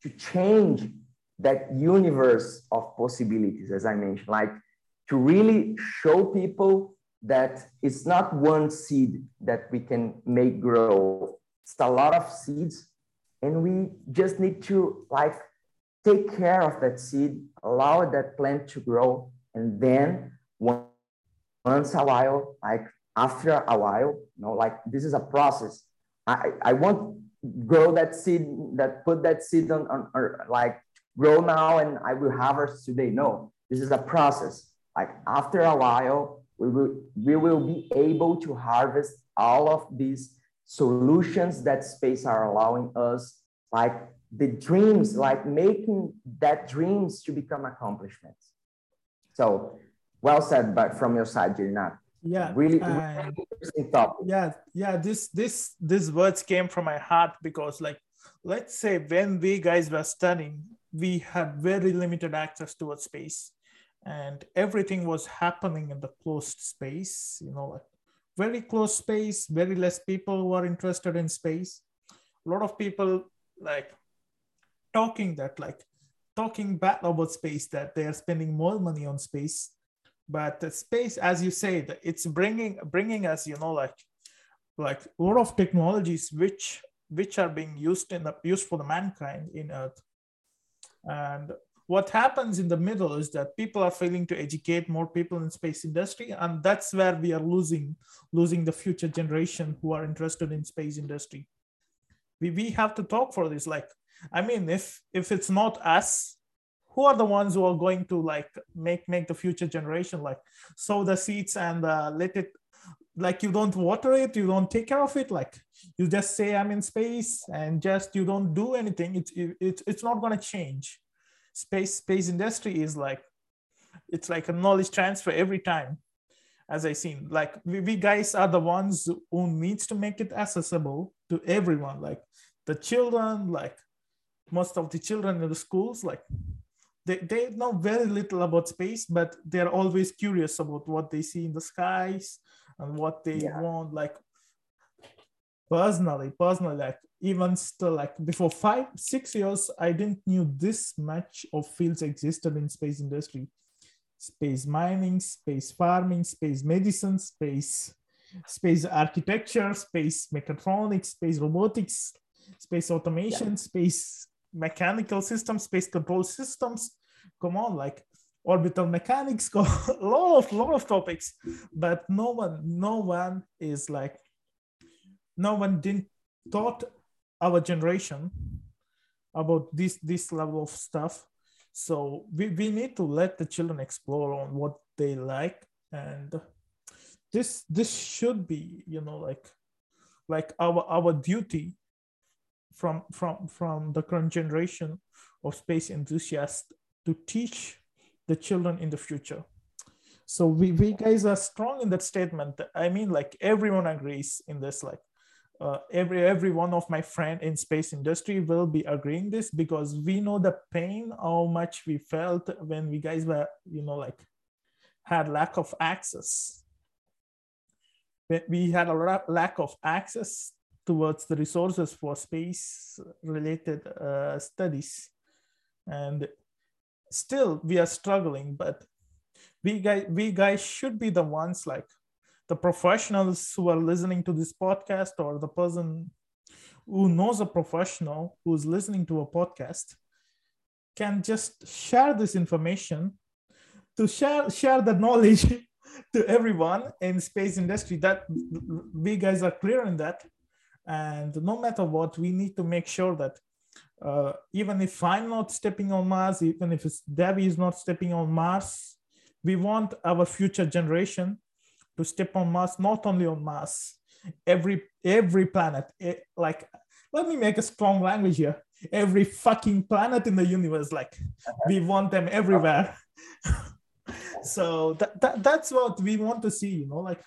to change that universe of possibilities, as I mentioned, like to really show people that it's not one seed that we can make grow. It's a lot of seeds, and we just need to like take care of that seed, allow that plant to grow, and then once a while, like after a while, you know, like this is a process. I, I won't grow that seed, that put that seed on, on or like grow now and I will harvest today. No, this is a process. Like after a while, we will, we will be able to harvest all of these solutions that space are allowing us, like the dreams, like making that dreams to become accomplishments. So well said, but from your side, Girinata. Yeah, really, uh, really interesting topic. Yeah, yeah. This, this, these words came from my heart because, like, let's say when we guys were studying, we had very limited access towards space and everything was happening in the closed space you know like very close space very less people who are interested in space a lot of people like talking that like talking bad about space that they are spending more money on space but space as you said it's bringing bringing us you know like like a lot of technologies which which are being used in the used for the mankind in earth. And what happens in the middle is that people are failing to educate more people in space industry and that's where we are losing losing the future generation who are interested in space industry. We, we have to talk for this like i mean if if it's not us who are the ones who are going to like make make the future generation like sow the seeds and uh, let it like you don't water it you don't take care of it like you just say i'm in space and just you don't do anything. It's it, it's not going to change. Space space industry is like it's like a knowledge transfer every time as i seen. Like we, we guys are the ones who needs to make it accessible to everyone like the children like most of the children in the schools like they, they know very little about space but they're always curious about what they see in the skies and what they yeah. want like personally personally like even still like before five six years i didn't knew this much of fields existed in space industry space mining space farming space medicine space space architecture space mechatronics space robotics space automation yeah. space mechanical systems space control systems come on like orbital mechanics <laughs> a lot of lot of topics but no one no one is like no one didn't taught our generation about this this level of stuff. So we, we need to let the children explore on what they like and this this should be you know like like our our duty from from from the current generation of space enthusiasts to teach the children in the future. So we, we guys are strong in that statement. I mean like everyone agrees in this like uh, every every one of my friend in space industry will be agreeing this because we know the pain how much we felt when we guys were you know like had lack of access. We had a lack of access towards the resources for space related uh, studies. And still we are struggling but we guys we guys should be the ones like the professionals who are listening to this podcast or the person who knows a professional who's listening to a podcast can just share this information to share share the knowledge <laughs> to everyone in space industry that we guys are clear in that and no matter what we need to make sure that uh, even if i'm not stepping on mars even if Debbie is not stepping on mars we want our future generation to step on mars not only on mars every every planet. It, like let me make a strong language here. Every fucking planet in the universe like we want them everywhere. <laughs> So that, that that's what we want to see you know like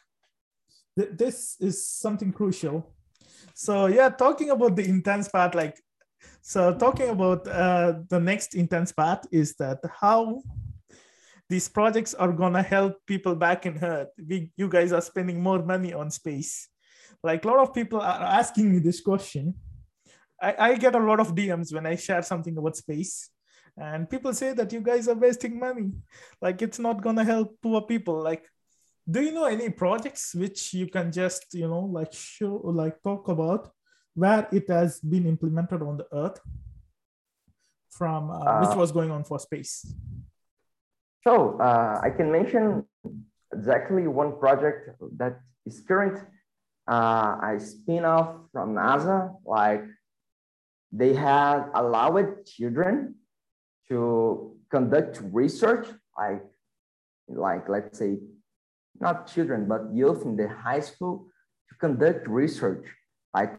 th- this is something crucial so yeah talking about the intense part like so talking about uh, the next intense part is that how these projects are gonna help people back in earth. We you guys are spending more money on space. Like a lot of people are asking me this question. I, I get a lot of dms when i share something about space and people say that you guys are wasting money. Like it's not gonna help poor people. Like do you know any projects which you can just you know like show like talk about where it has been implemented on the earth from uh, uh, which was going on for space? So uh, i can mention exactly one project that is current. Uh, i spin off from nasa like they have allowed children to conduct research, like, like let's say, not children, but youth in the high school to conduct research, like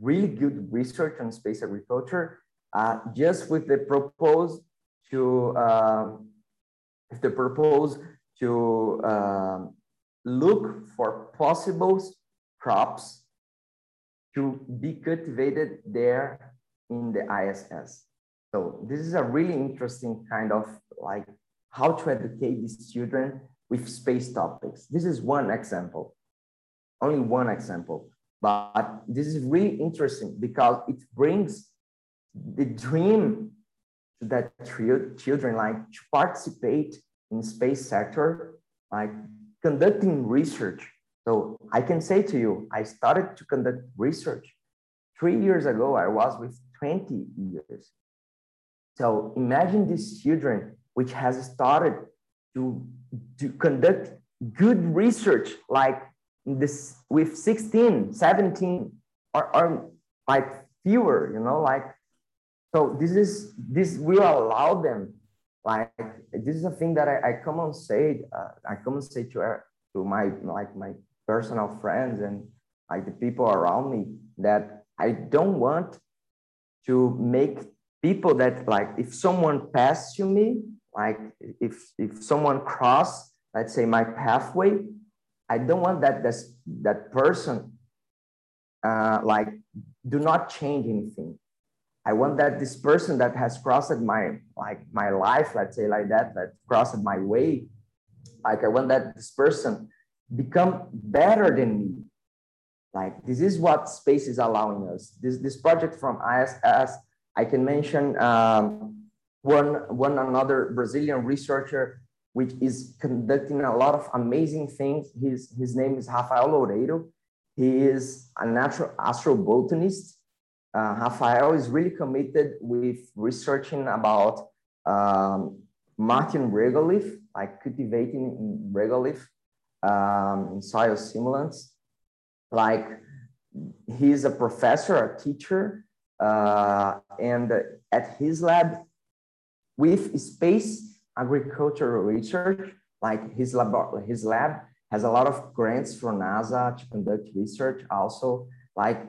really good research on space agriculture, uh, just with the propose to, uh, the purpose to uh, look for possible crops to be cultivated there in the ISS. So this is a really interesting kind of like how to educate these children with space topics. This is one example, only one example, but this is really interesting because it brings the dream to that children like to participate in space sector, like conducting research. So I can say to you, I started to conduct research three years ago. I was with 20 years. So imagine these children which has started to, to conduct good research like this with 16, 17 or, or like fewer, you know, like so this is this will allow them like this is a thing that I, I come on say uh, I come and say to to my like my personal friends and like the people around me that I don't want to make people that like if someone passed to me like if if someone cross let's say my pathway i don't want that that's, that person uh, like do not change anything. I want that this person that has crossed my like my life let's say like that that crossed my way like i want that this person become better than me. Like this is what space is allowing us. This this project from iss I can mention um, one, one another Brazilian researcher which is conducting a lot of amazing things. His, his name is Rafael Loureiro. He is a natural astrobotanist. Uh, Rafael is really committed with researching about um, Martian regolith, like cultivating regolith um, in soil simulants. Like he's a professor, a teacher, uh, and at his lab, with space agricultural research, like his lab, his lab has a lot of grants from NASA to conduct research. Also, like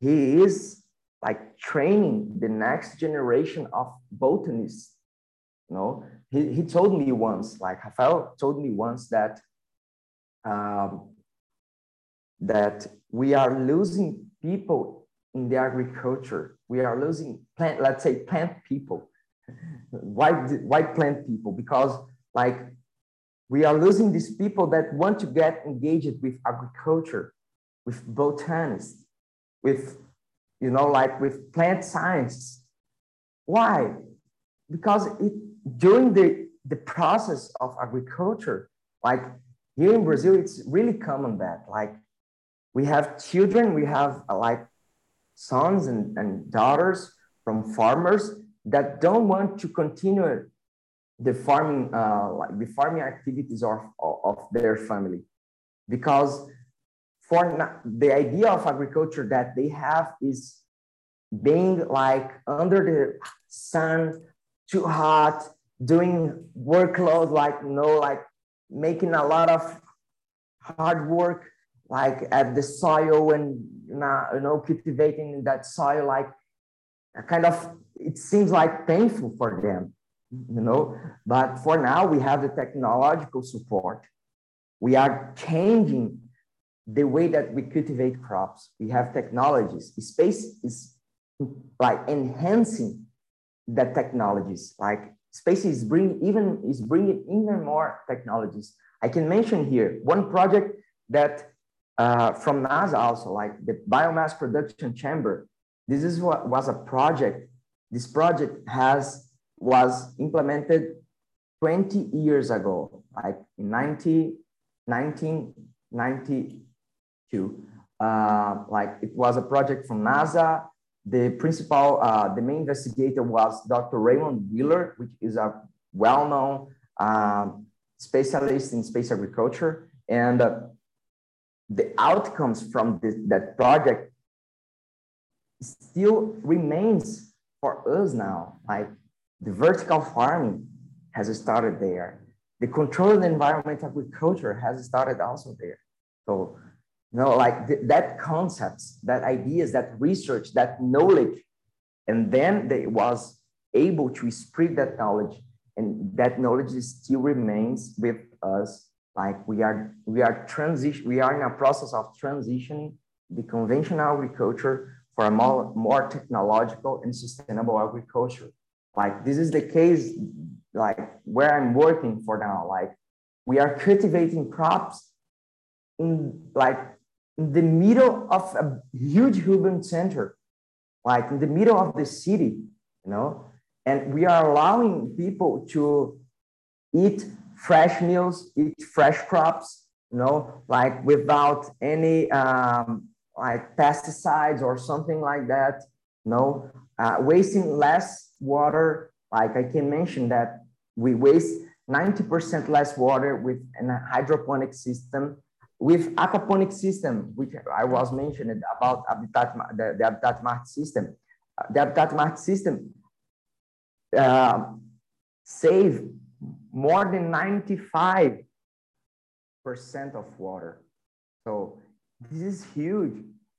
he is like training the next generation of botanists. You know, he, he told me once, like Rafael told me once that um, that we are losing people in the agriculture. We are losing plant, let's say plant people. Why, why plant people? Because like we are losing these people that want to get engaged with agriculture, with botanists, with, you know, like with plant science. Why? Because it, during the, the process of agriculture, like here in Brazil, it's really common that like we have children, we have like sons and, and daughters from farmers that don't want to continue the farming, uh, like the farming activities of, of their family. Because for the idea of agriculture that they have is being like under the sun, too hot, doing workload, like, you know, like making a lot of hard work, like at the soil and, you know, cultivating that soil, like kind of, it seems like painful for them, you know, but for now we have the technological support. We are changing the way that we cultivate crops. We have technologies. Space is like enhancing the technologies. Like space is bringing even is bringing even more technologies. I can mention here one project that uh, from NASA also, like the biomass production chamber. This is what was a project. This project has was implemented 20 years ago, like in 90, 1992. Uh, like it was a project from NASA the principal, uh, the main investigator was Dr. Raymond Wheeler, which is a well-known um, specialist in space agriculture. And uh, the outcomes from this, that project still remains for us now. Like the vertical farming has started there. The controlled environment agriculture has started also there. So you know, like th that concepts, that ideas, that research, that knowledge, and then they was able to spread that knowledge, and that knowledge still remains with us. Like we are, we are transition, we are in a process of transitioning the conventional agriculture for a more, more technological and sustainable agriculture. Like this is the case, like where I'm working for now. Like we are cultivating crops in like in the middle of a huge urban center, like in the middle of the city, you know, and we are allowing people to eat fresh meals, eat fresh crops, you know, like without any um, like pesticides or something like that, No, uh, wasting less water. Like I can mention that we waste 90% less water with a hydroponic system with aquaponic system, which I was mentioned about habitat, the, the Habitat system, uh, the Habitat system uh, save more than 95% of water. So this is huge.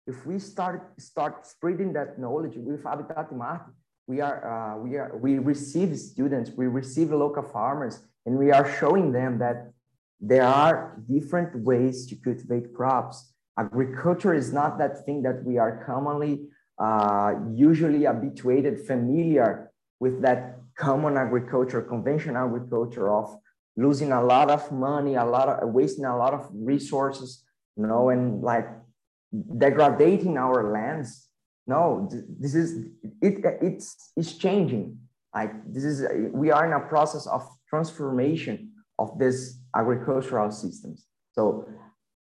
If we start start spreading that knowledge with Habitat Marte, we are uh, we are we receive students, we receive local farmers, and we are showing them that there are different ways to cultivate crops. Agriculture is not that thing that we are commonly, uh, usually habituated, familiar with that common agriculture, conventional agriculture of losing a lot of money, a lot of wasting a lot of resources, you know, and like degrading our lands. No, this is it. It's it's changing. Like this is we are in a process of transformation of this agricultural systems. So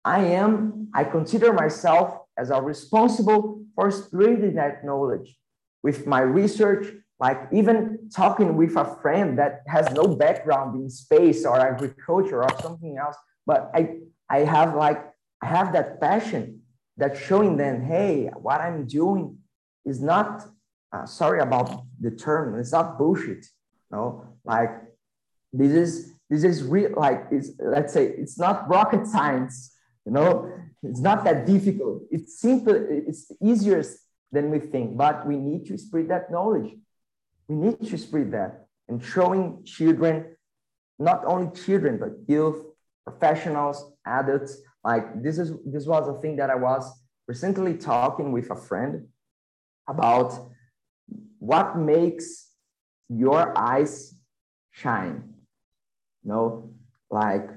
I am, I consider myself as a responsible for spreading that knowledge with my research, like even talking with a friend that has no background in space or agriculture or something else. But I, I have like, have that passion that showing them, hey, what I'm doing is not, uh, sorry about the term, it's not bullshit. You know, like this is this is real like it's let's say it's not rocket science you know? It's not that difficult. It's simple it's easier than we think but we need to spread that knowledge. We need to spread that and showing children not only children but youth professionals adults like this is this was a thing that i was recently talking with a friend about what makes your eyes shine know, like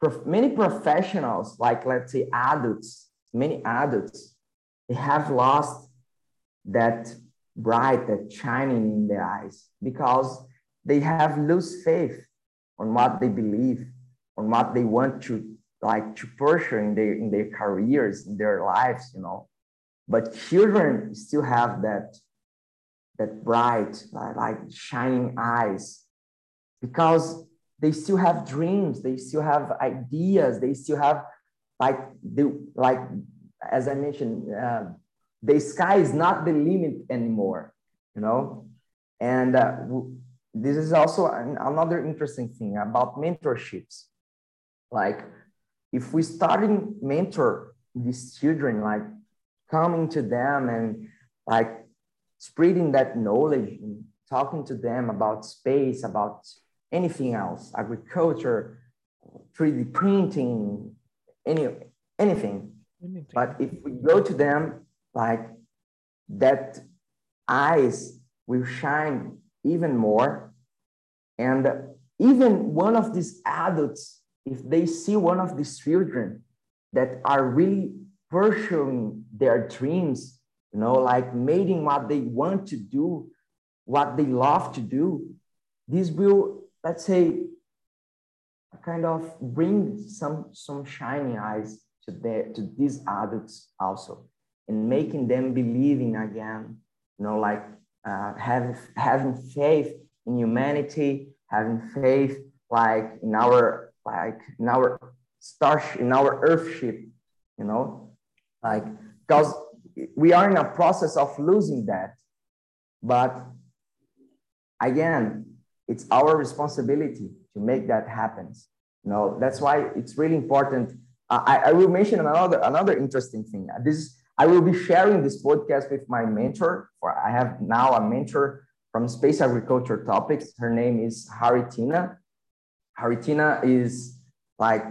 prof many professionals, like let's say adults, many adults, they have lost that bright, that shining in their eyes because they have lost faith on what they believe, what they want to like to pursue in their in their careers, in their lives, you know. But children still have that that bright, like shining eyes, because they still have dreams, they still have ideas, they still have like the like as I mentioned, uh, the sky is not the limit anymore, you know. And uh, this is also an, another interesting thing about mentorships. Like, if we starting mentor these children, like coming to them and like spreading that knowledge and talking to them about space, about anything else, agriculture, 3D printing, any anything. anything. But if we go to them like that eyes will shine even more. And even one of these adults, if they see one of these children that are really pursuing their dreams, you know, like making what they want to do, what they love to do, this will, let's say, kind of bring some some shining eyes to their to these adults also and making them believing again you know like uh, having having faith in humanity having faith like in our like in our star in our earthship you know like because we are in a process of losing that but again it's our responsibility to make that happen you know that's why it's really important I, I will mention another another interesting thing this I will be sharing this podcast with my mentor. For I have now a mentor from space agriculture topics. Her name is Haritina. Haritina is like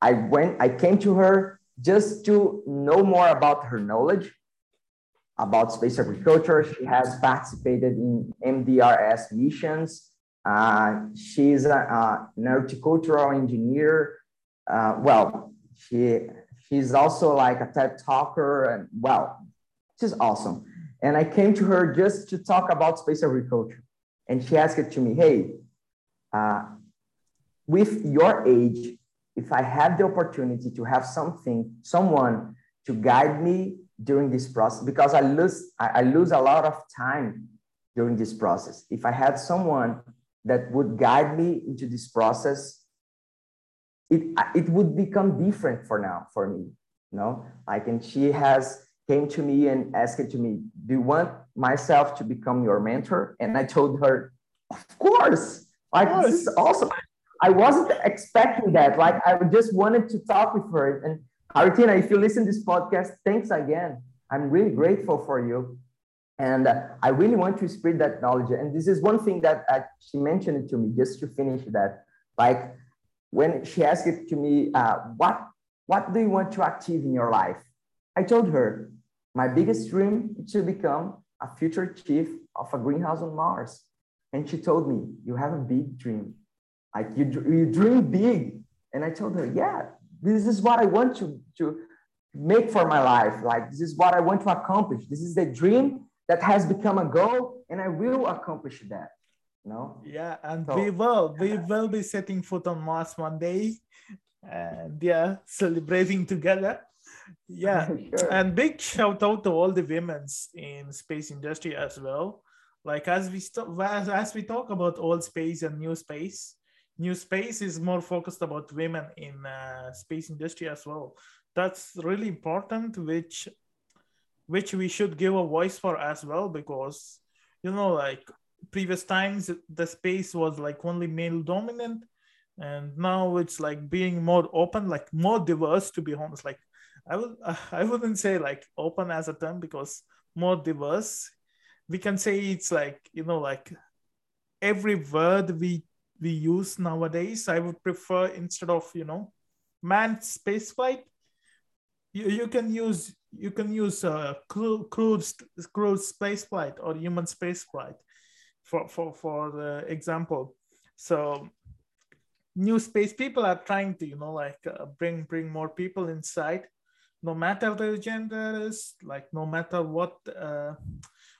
I went, I came to her just to know more about her knowledge about space agriculture. She has participated in MDRS missions. Uh, she's a, uh, an horticultural engineer. Uh, well, she She's also like a TED talker and well, she's awesome. And I came to her just to talk about space agriculture. And she asked it to me, hey, uh, with your age, if I have the opportunity to have something, someone to guide me during this process, because I lose, I, I lose a lot of time during this process. If I had someone that would guide me into this process, it it would become different for now for me you know like and she has came to me and asked to me do you want myself to become your mentor and i told her of course like course. this is awesome i wasn't expecting that like i just wanted to talk with her and Haritina, if you listen to this podcast thanks again i'm really grateful for you and uh, i really want to spread that knowledge and this is one thing that uh, she mentioned to me just to finish that like when she asked it to me, uh, what, what do you want to achieve in your life? I told her, my biggest dream is to become a future chief of a greenhouse on Mars. And she told me, you have a big dream. Like you, you dream big. And I told her, yeah, this is what I want to, to make for my life. Like this is what I want to accomplish. This is the dream that has become a goal and I will accomplish that no yeah and so, we will we will be setting foot on mars one day and yeah celebrating together yeah <laughs> sure. and big shout out to all the women's in space industry as well like as we st- as, as we talk about old space and new space new space is more focused about women in uh, space industry as well. That's really important which which we should give a voice for as well because you know like previous times the space was like only male dominant and now it's like being more open like more diverse to be honest. Like i would <laughs> i wouldn't say like open as a term because more diverse we can say it's like you know like every word we we use nowadays i would prefer instead of you know manned spaceflight you, you can use you can use a crewed crewed, crewed space flight or human space flight for for for the example. So new space people are trying to you know like uh, bring bring more people inside. No matter their gender is like no matter what uh,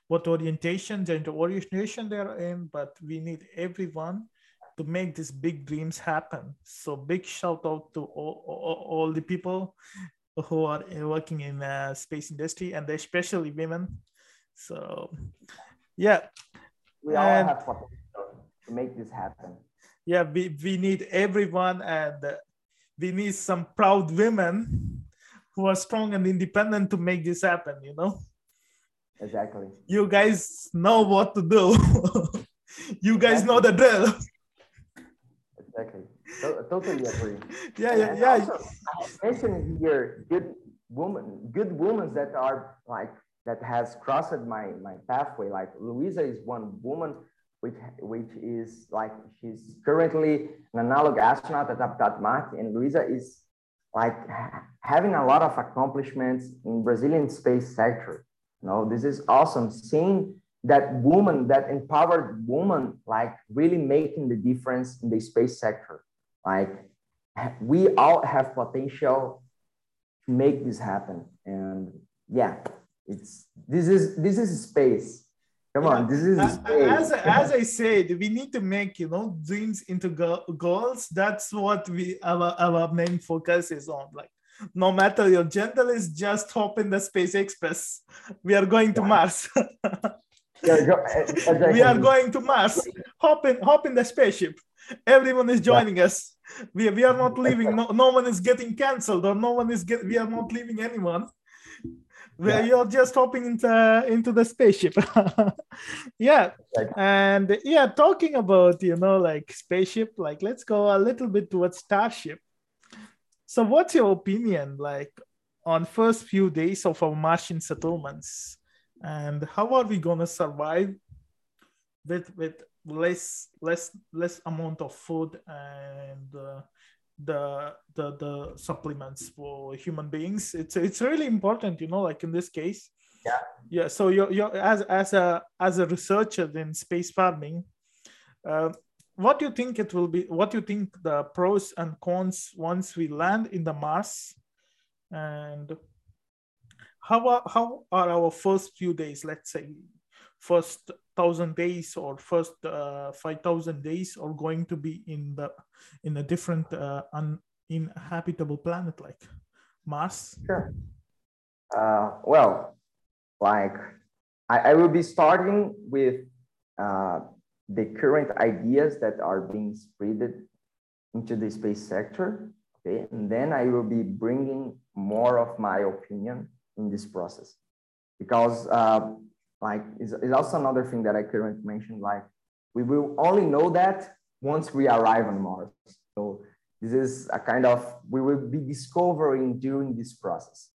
what orientation gender orientation they're in but we need everyone to make these big dreams happen so big shout out to all, all, all the people who are working in uh, space industry and especially women So, yeah. We all and, have potential to make this happen. Yeah, we, we need everyone and we need some proud women who are strong and independent to make this happen, you know? Exactly. You guys know what to do. <laughs> you guys exactly. know the drill. Exactly. To- totally agree. Yeah, <laughs> yeah, and yeah. Also, I mentioned here good woman, good women that are like that has crossed my my pathway. Like Louisa is one woman which which is like she's currently an analog astronaut at Habitat Marte, and Louisa is like having a lot of accomplishments in Brazilian space sector. You know, this is awesome. Seeing that woman, that empowered woman, like really making the difference in the space sector. Like we all have potential to make this happen. And yeah, it's this is this is space. Come on, this is space. As, as I said, we need to make you know dreams into goals. That's what we our our main focus is on. Like no matter your gender is just hop in the space express we are going to yeah. mars <laughs> we are eh, eh, eh, going to mars. Hop in hop in the spaceship. Everyone is joining yeah. us. We, we are not leaving. No, no one is getting cancelled or no one is get we are not leaving anyone. Where yeah. you're just hopping into into the spaceship. <laughs> Yeah. And yeah talking about you know like spaceship like let's go a little bit towards starship. So, what's your opinion like on first few days of our Martian settlements, and how are we gonna survive with with less less less amount of food and uh, the the the supplements for human beings? It's it's really important, you know, like in this case. Yeah. Yeah. So you're, you're as as a as a researcher in space farming. Uh, what do you think it will be what do you think the pros and cons once we land in the mars and how are, how are our first few days let's say first thousand days or first uh, 5000 days are going to be in the in a different uh, uninhabitable planet like mars sure uh, well like I, I will be starting with uh, the current ideas that are being spreaded into the space sector. Okay, and then I will be bringing more of my opinion in this process, because uh, like is also another thing that I couldn't mention. Like we will only know that once we arrive on Mars. So this is a kind of we will be discovering during this process.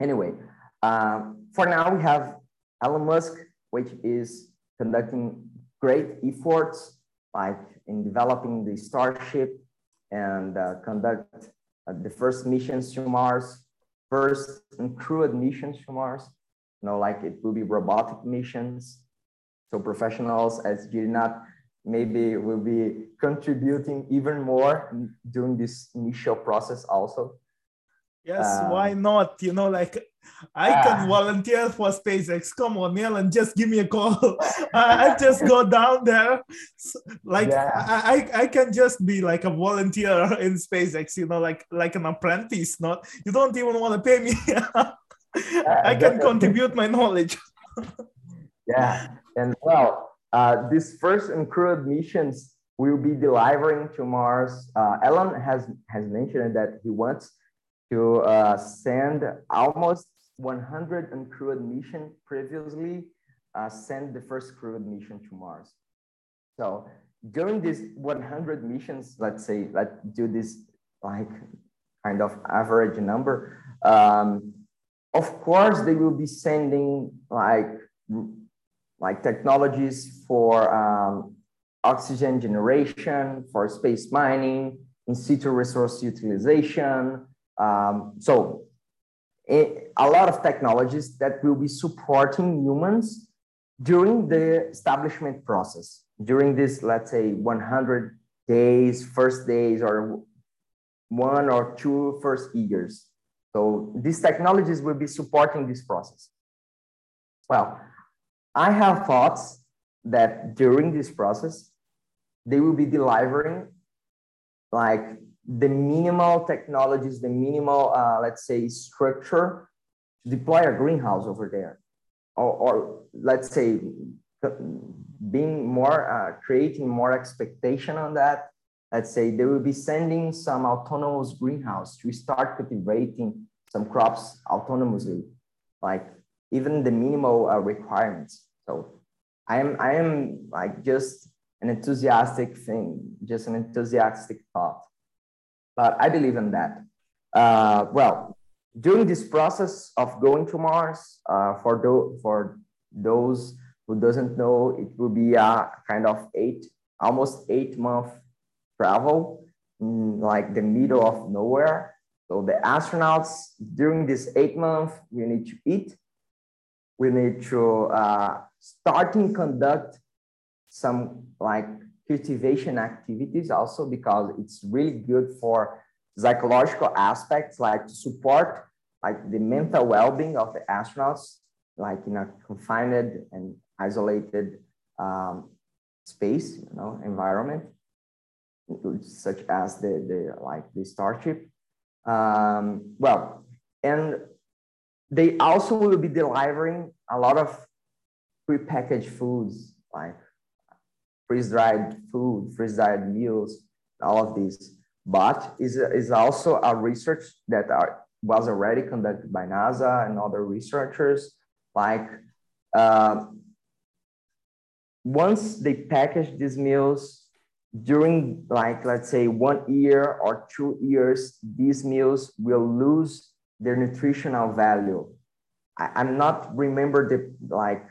Anyway, uh, for now we have Elon Musk, which is conducting great efforts like in developing the Starship and uh, conduct uh, the first missions to Mars, first and uncrewed missions to Mars. You know, like it will be robotic missions. So professionals as GNAT maybe will be contributing even more during this initial process also. Yes, um, why not? You know, like I ah. can volunteer for SpaceX. Come on, Neil, and just give me a call. <laughs> I just go down there. Like yeah. I, I can just be like a volunteer <laughs> in SpaceX, you know, like like an apprentice. Not you don't even want to pay me. <laughs> I can contribute my knowledge. yeah, and well, uh, this first uncrewed missions will be delivering to Mars. Uh, Elon has has mentioned that he wants to uh, send almost 100 uncrewed mission previously uh, sent the first crewed mission to Mars. So during these 100 missions, let's say, let's do this like kind of average number. Um, of course, they will be sending like, like technologies for um, oxygen generation, for space mining, in situ resource utilization. Um, so a, lot of technologies that will be supporting humans during the establishment process, during this, let's say, 100 days, first days, or one or two first years. So these technologies will be supporting this process. Well, I have thoughts that during this process, they will be delivering like the minimal technologies, the minimal, uh, let's say, structure to deploy a greenhouse over there. or, or let's say being more uh, creating more expectation on that. Let's say they will be sending some autonomous greenhouse to start cultivating some crops autonomously like even the minimal uh, requirements. So i am i am like just an enthusiastic thing just an enthusiastic thought but i believe in that uh, well during this process of going to mars uh, for, do, for those who doesn't know, it will be a kind of eight, almost eight month travel in like the middle of nowhere. So the astronauts during this eight month, we need to eat. We need to uh, starting conduct some like cultivation activities also because it's really good for psychological aspects like to support like the mental well-being of the astronauts like in a confined and isolated um, space, you know, environment, such as the, the like the Starship. Um, well, and they also will be delivering a lot of prepackaged foods like freeze-dried food, freeze-dried meals, all of these. But is is also a research that are, was already conducted by NASA and other researchers, like uh, once they package these meals during like let's say one year or two years these meals will lose their nutritional value I, am not remember the like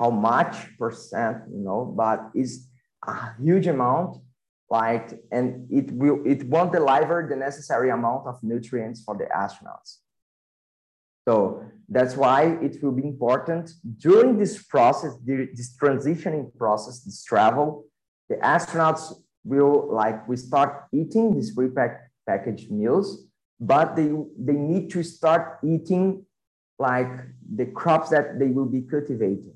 how much percent you know but it's a huge amount like and it will it won't deliver the necessary amount of nutrients for the astronauts so that's why it will be important during this process, this transitioning process, this travel, the astronauts will like, we start eating these prepackaged packaged meals, but they, they need to start eating like the crops that they will be cultivating.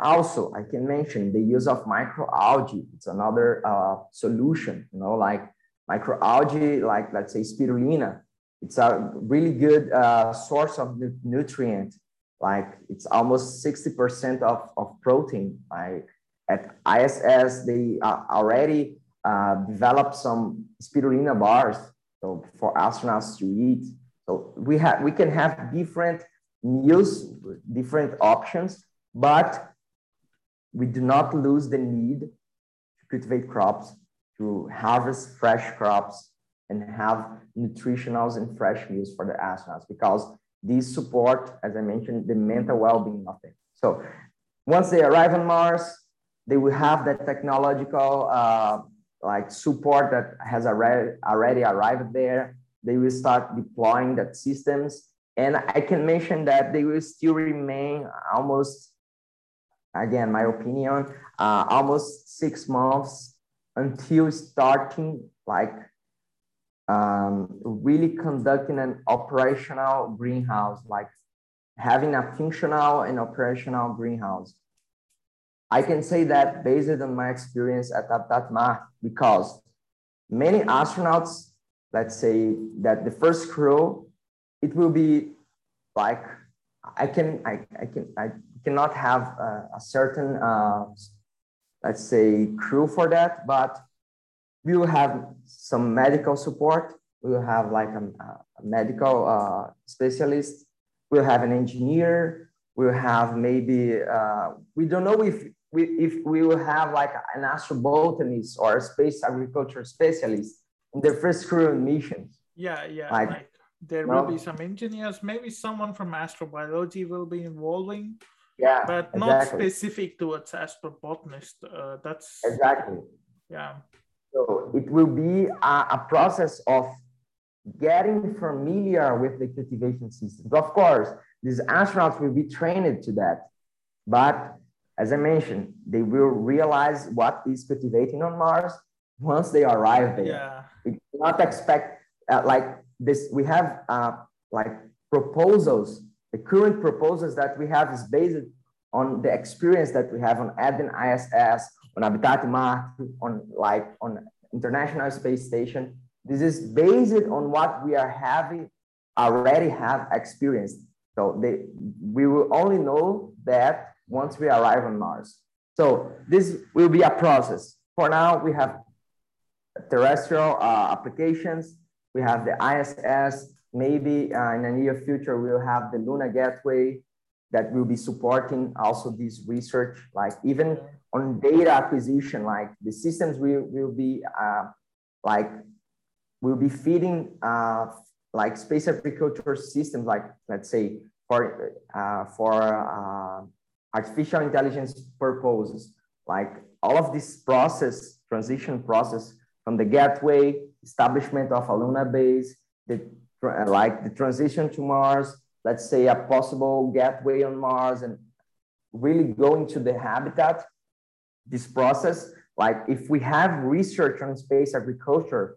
Also, I can mention the use of microalgae. It's another uh, solution, you know, like microalgae, like let's say spirulina, it's a really good uh, source of nu nutrient. Like it's almost 60% of, of protein. Like at ISS, they uh, already uh, developed some spirulina bars so for astronauts to eat. So we have we can have different meals, different options, but we do not lose the need to cultivate crops, to harvest fresh crops, and have nutritionals and fresh meals for the astronauts because these support, as I mentioned, the mental well-being of them. So once they arrive on Mars, they will have that technological uh, like support that has already, already arrived there. They will start deploying that systems. And I can mention that they will still remain almost, again, my opinion, uh, almost six months until starting like um, really conducting an operational greenhouse, like having a functional and operational greenhouse. I can say that based on my experience at Habitat because many astronauts, let's say that the first crew, it will be like, I can, I, I can, I cannot have a, a certain, uh, let's say crew for that, but we will have some medical support. We will have like a, a medical uh, specialist. We'll have an engineer. We'll have maybe, uh, we don't know if we, if we will have like an astrobotanist or a space agriculture specialist in their first crew missions. Yeah, yeah. Like, like there will be some engineers, maybe someone from astrobiology will be involving. Yeah, but exactly. not specific towards astrobotanist. Uh, that's exactly. Yeah. So it will be a, a process of getting familiar with the cultivation systems. Of course, these astronauts will be trained to that. But as I mentioned, they will realize what is cultivating on Mars once they arrive there. Yeah. We cannot expect uh, like this. We have uh, like proposals. The current proposals that we have is based on the experience that we have on Eden ISS, on Habitat Marte, on like on International Space Station. This is based on what we are having already have experienced. So they, we will only know that once we arrive on Mars. So this will be a process. For now, we have terrestrial uh, applications. We have the ISS. Maybe uh, in the near future, we'll have the Luna Gateway that will be supporting also this research, like even on data acquisition, like the systems will, will be uh, like, will be feeding uh, like space agriculture systems, like let's say for, uh, for uh, artificial intelligence purposes, like all of this process, transition process from the gateway, establishment of a Luna base, the, like the transition to Mars, let's say a possible gateway on Mars and really going to the habitat, this process, like if we have research on space agriculture,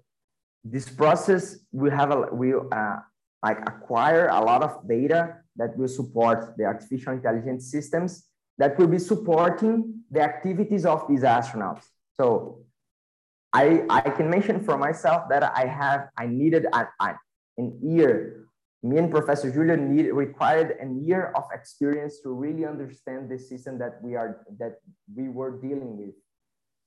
this process will have a, will uh, like acquire a lot of data that will support the artificial intelligence systems that will be supporting the activities of these astronauts. So I, I can mention for myself that I have, I needed an, an year, me and Professor Julia need, required a year of experience to really understand the system that we are, that we were dealing with.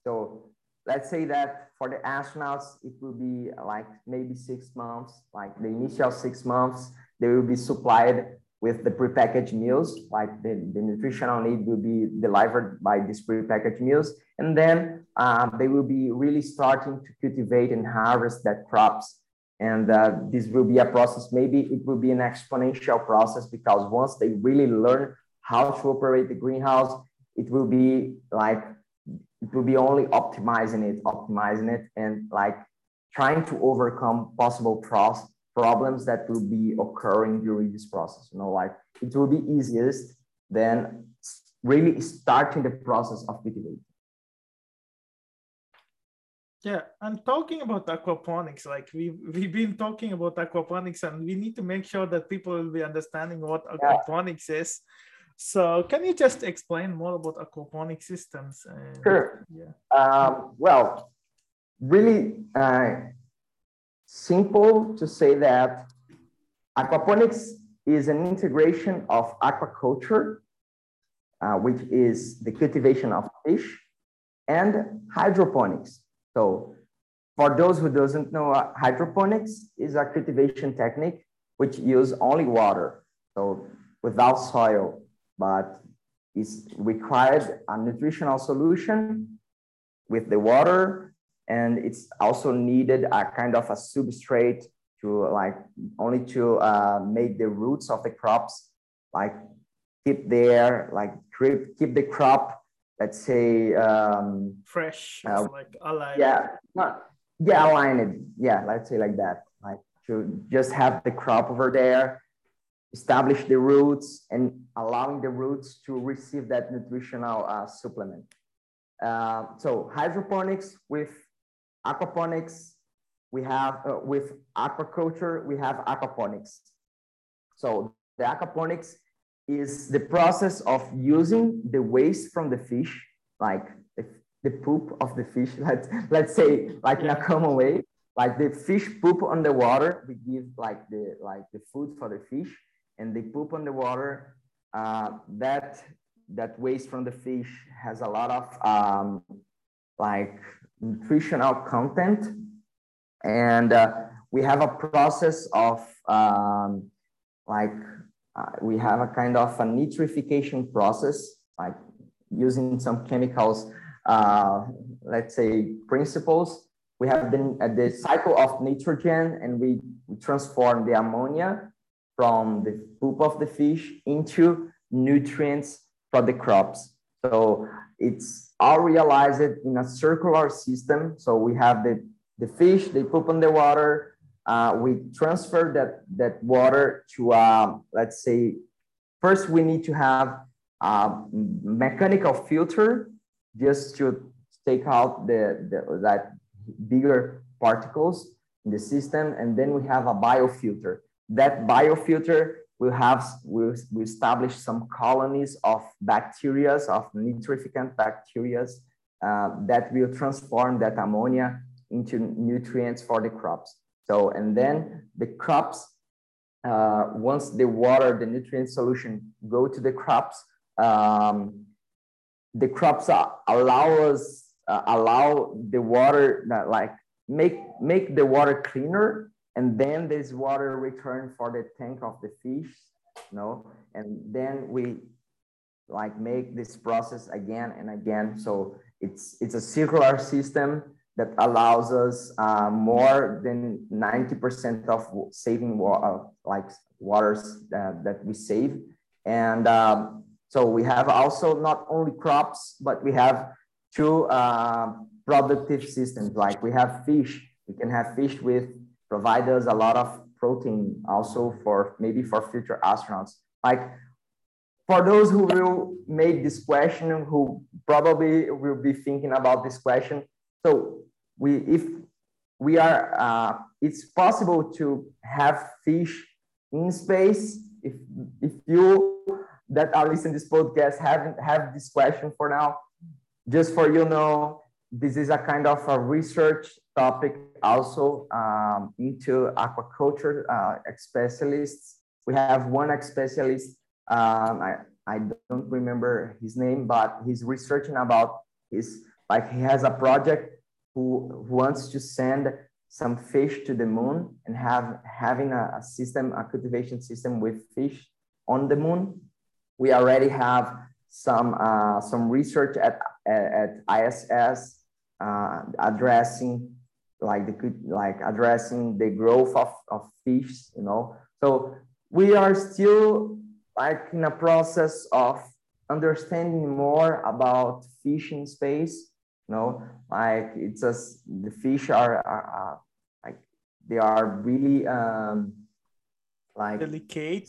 So let's say that for the astronauts, it will be like maybe six months, like the initial six months, they will be supplied with the prepackaged meals, like the, the nutritional need will be delivered by these prepackaged meals. And then um, they will be really starting to cultivate and harvest that crops. And uh, this will be a process, maybe it will be an exponential process because once they really learn how to operate the greenhouse, it will be like, it will be only optimizing it, optimizing it, and like trying to overcome possible process problems that will be occurring during this process. You know, like it will be easiest than really starting the process of cultivating. Yeah, and talking about aquaponics, like we we've been talking about aquaponics, and we need to make sure that people will be understanding what aquaponics yeah. is. So, can you just explain more about aquaponic systems? And, sure. Yeah. Um, well, really, uh, simple to say that aquaponics is an integration of aquaculture, uh, which is the cultivation of fish, and hydroponics. So for those who doesn't know, uh, hydroponics is a cultivation technique which use only water, so without soil, but is required a nutritional solution with the water and it's also needed a kind of a substrate to like only to uh, make the roots of the crops like keep there like keep, keep the crop let's say um, fresh uh, like alive yeah not yeah aligned yeah let's say like that. Like to just have the crop over there establish the roots and allowing the roots to receive that nutritional uh, supplement. Uh, so hydroponics with aquaponics, we have uh, with aquaculture, we have aquaponics. So the aquaponics is the process of using the waste from the fish, like the, the poop of the fish, <laughs> let's, let's say like in a common way, like the fish poop on the water, we give like the, like the food for the fish and they poop on the water. Uh, that, that waste from the fish has a lot of um, like nutritional content. And uh, we have a process of um, like, uh, we have a kind of a nitrification process, like using some chemicals, uh, let's say principles. We have been at the cycle of nitrogen and we, we transform the ammonia from the poop of the fish into nutrients for the crops. So it's all realized in a circular system. So we have the, the fish, they poop in the water. Uh, we transfer that, that water to, uh, let's say, first we need to have a mechanical filter just to take out the, the that bigger particles in the system. And then we have a biofilter. That biofilter will have we, we establish some colonies of bacteria, of nitrificant bacteria uh, that will transform that ammonia into nutrients for the crops. So, and then the crops, uh, once the water, the nutrient solution go to the crops, um, the crops allow us uh, allow the water that like make make the water cleaner and then this water return for the tank of the fish you know and then we like make this process again and again. So it's it's a circular system that allows us uh, more than 90% of saving water, uh, like waters that, that we save. And um, so we have also not only crops, but we have two uh, productive systems. Like we have fish, we can have fish with provide us a lot of protein also for maybe for future astronauts. Like for those who will make this question, who probably will be thinking about this question. So we, if we are, uh, it's possible to have fish in space. If, if you that are listening to this podcast haven't have this question for now, just for you know, this is a kind of a research topic also um, into aquaculture uh, specialists. We have one specialist, um, I, I don't remember his name, but he's researching about his, like he has a project who, wants to send some fish to the moon and have having a, a system, a cultivation system with fish on the moon. We already have some uh, some research at at, ISS uh, addressing like the like addressing the growth of, of fish, you know. So we are still like in a process of understanding more about fish in space. You know, like it's just the fish are, are, are like they are really um like delicate.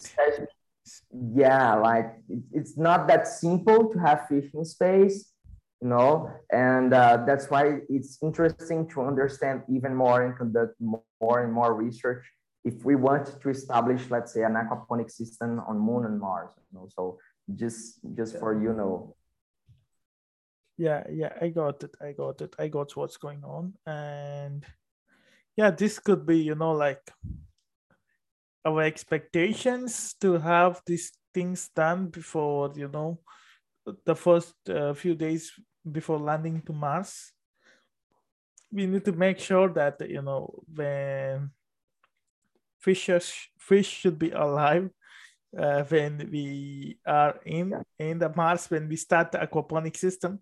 Yeah like it, it's not that simple to have fish in space you know and uh, that's why it's interesting to understand even more and conduct more and more research. If we want to establish let's say an aquaponic system on moon and mars you know so just just for you know yeah yeah i got it i got it i got what's going on. And yeah this could be you know like our expectations to have these things done before you know the first uh, few days before landing to mars. We need to make sure that you know when fishes fish should be alive uh, when we are in in the mars when we start the aquaponic system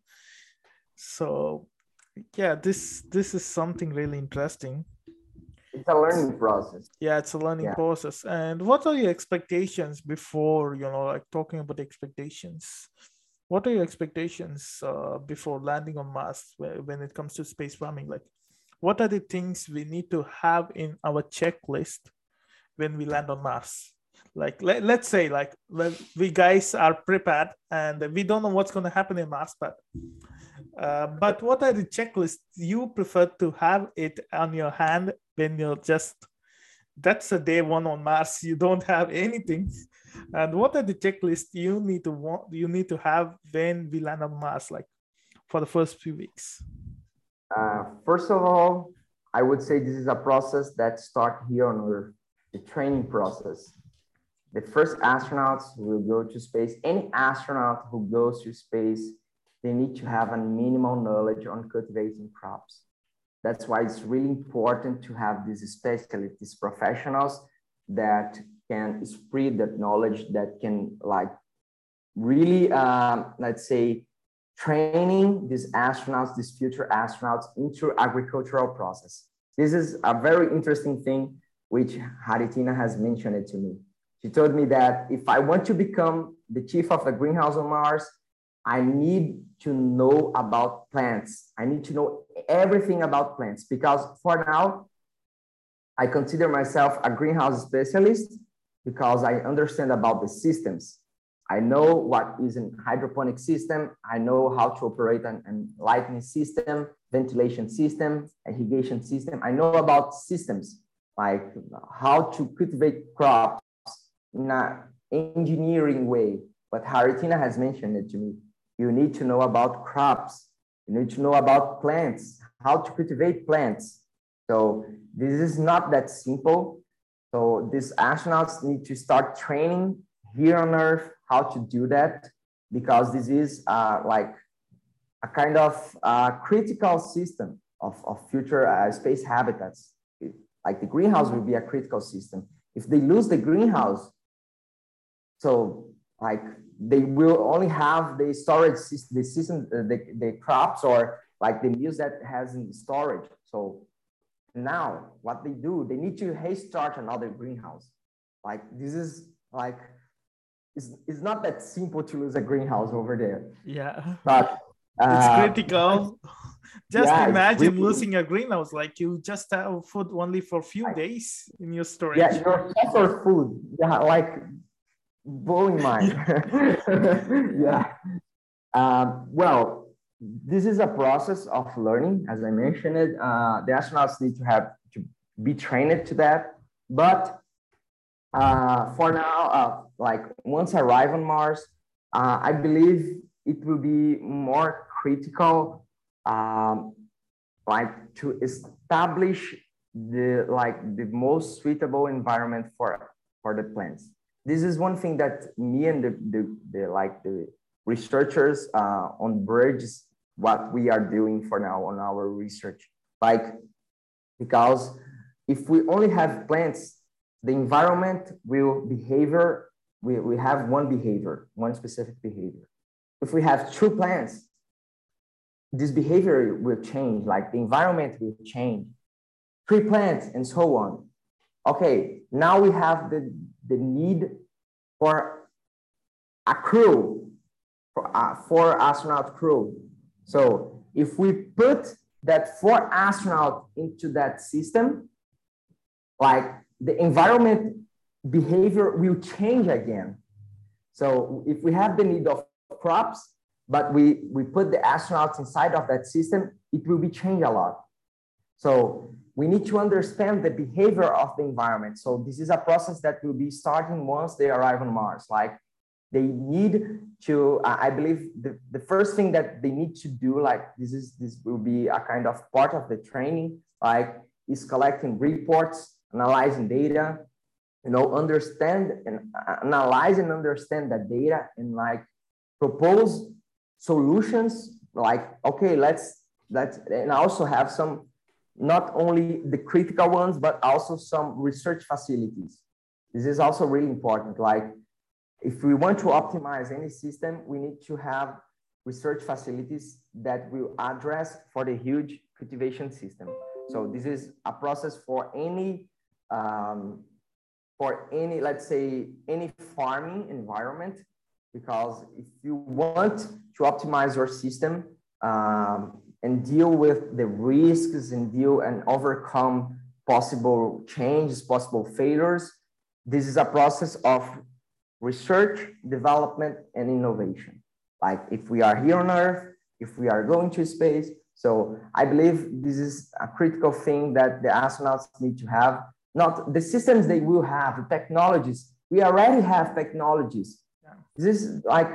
so yeah this this is something really interesting. It's a learning process. Yeah it's a learning yeah. process. And what are your expectations before you know like talking about expectations? What are your expectations uh, before landing on mars when it comes to space farming like what are the things we need to have in our checklist when we land on mars? Like let, let's say like we guys are prepared and we don't know what's going to happen in mars but uh, but what are the checklists you prefer to have it on your hand when you're just that's a day one on Mars. You don't have anything. And what are the checklists you need to want you need to have when we land on Mars, like for the first few weeks? Uh, first of all, I would say this is a process that start here on Earth, the training process. The first astronauts will go to space. Any astronaut who goes to space they need to have a minimal knowledge on cultivating crops. That's why it's really important to have these specialists, these professionals that can spread that knowledge, that can like really, um, let's say, training these astronauts, these future astronauts into agricultural process. This is a very interesting thing, which Haritina has mentioned it to me. She told me that if I want to become the chief of the greenhouse on Mars, I need to know about plants. I need to know everything about plants because for now, I consider myself a greenhouse specialist because I understand about the systems. I know what is an hydroponic system. I know how to operate an, an lighting system, ventilation system, irrigation system. I know about systems like how to cultivate crops in an engineering way. But Haritina has mentioned it to me you need to know about crops. You need to know about plants, how to cultivate plants. So this is not that simple. So these astronauts need to start training here on Earth how to do that. because this is uh, like a kind of uh, critical system of, of future uh, space habitats. Like the greenhouse will be a critical system. If they lose the greenhouse, so like they will only have the storage system, the system, uh, the, the crops or like the meals that has in storage. So now what they do, they need to hey start another greenhouse. Like this is like, it's, it's not that simple to lose a greenhouse over there. Yeah. But uh, it's critical. <laughs> just yeah, imagine losing a greenhouse, like you just have food only for a few days in your storage. Yeah, your for food. Yeah, like blowing <laughs> mind. <laughs> yeah. Um, well, this is a process of learning, as I mentioned. It, uh, the astronauts need to have to be trained to that. But uh, for now, uh, like once I arrive on Mars, uh, I believe it will be more critical, um, like to establish the like the most suitable environment for for the plants this is one thing that me and the, the, the like the researchers uh, on bridges what we are doing for now on our research. Like because if we only have plants the environment will behavior we, we have one behavior one specific behavior. If we have two plants this behavior will change like the environment will change. Three plants and so on. Okay now we have the the need for a crew, for uh, a four astronaut crew. So if we put that four astronaut into that system, like the environment behavior will change again. So if we have the need of crops, but we, we put the astronauts inside of that system, it will be changed a lot. So we need to understand the behavior of the environment. So this is a process that will be starting once they arrive on Mars. Like they need to, I believe the, the first thing that they need to do, like this is, this will be a kind of part of the training, like is collecting reports, analyzing data, you know, understand and uh, analyze and understand that data and like propose solutions like, okay, let's, let's, and also have some not only the critical ones, but also some research facilities. This is also really important. Like if we want to optimize any system, we need to have research facilities that will address for the huge cultivation system. So this is a process for any, um, for any, let's say, any farming environment, because if you want to optimize your system, um, and deal with the risks and deal and overcome possible changes, possible failures. This is a process of research, development, and innovation. Like if we are here on Earth, if we are going to space. So I believe this is a critical thing that the astronauts need to have. Not the systems they will have, the technologies. We already have technologies. This is like,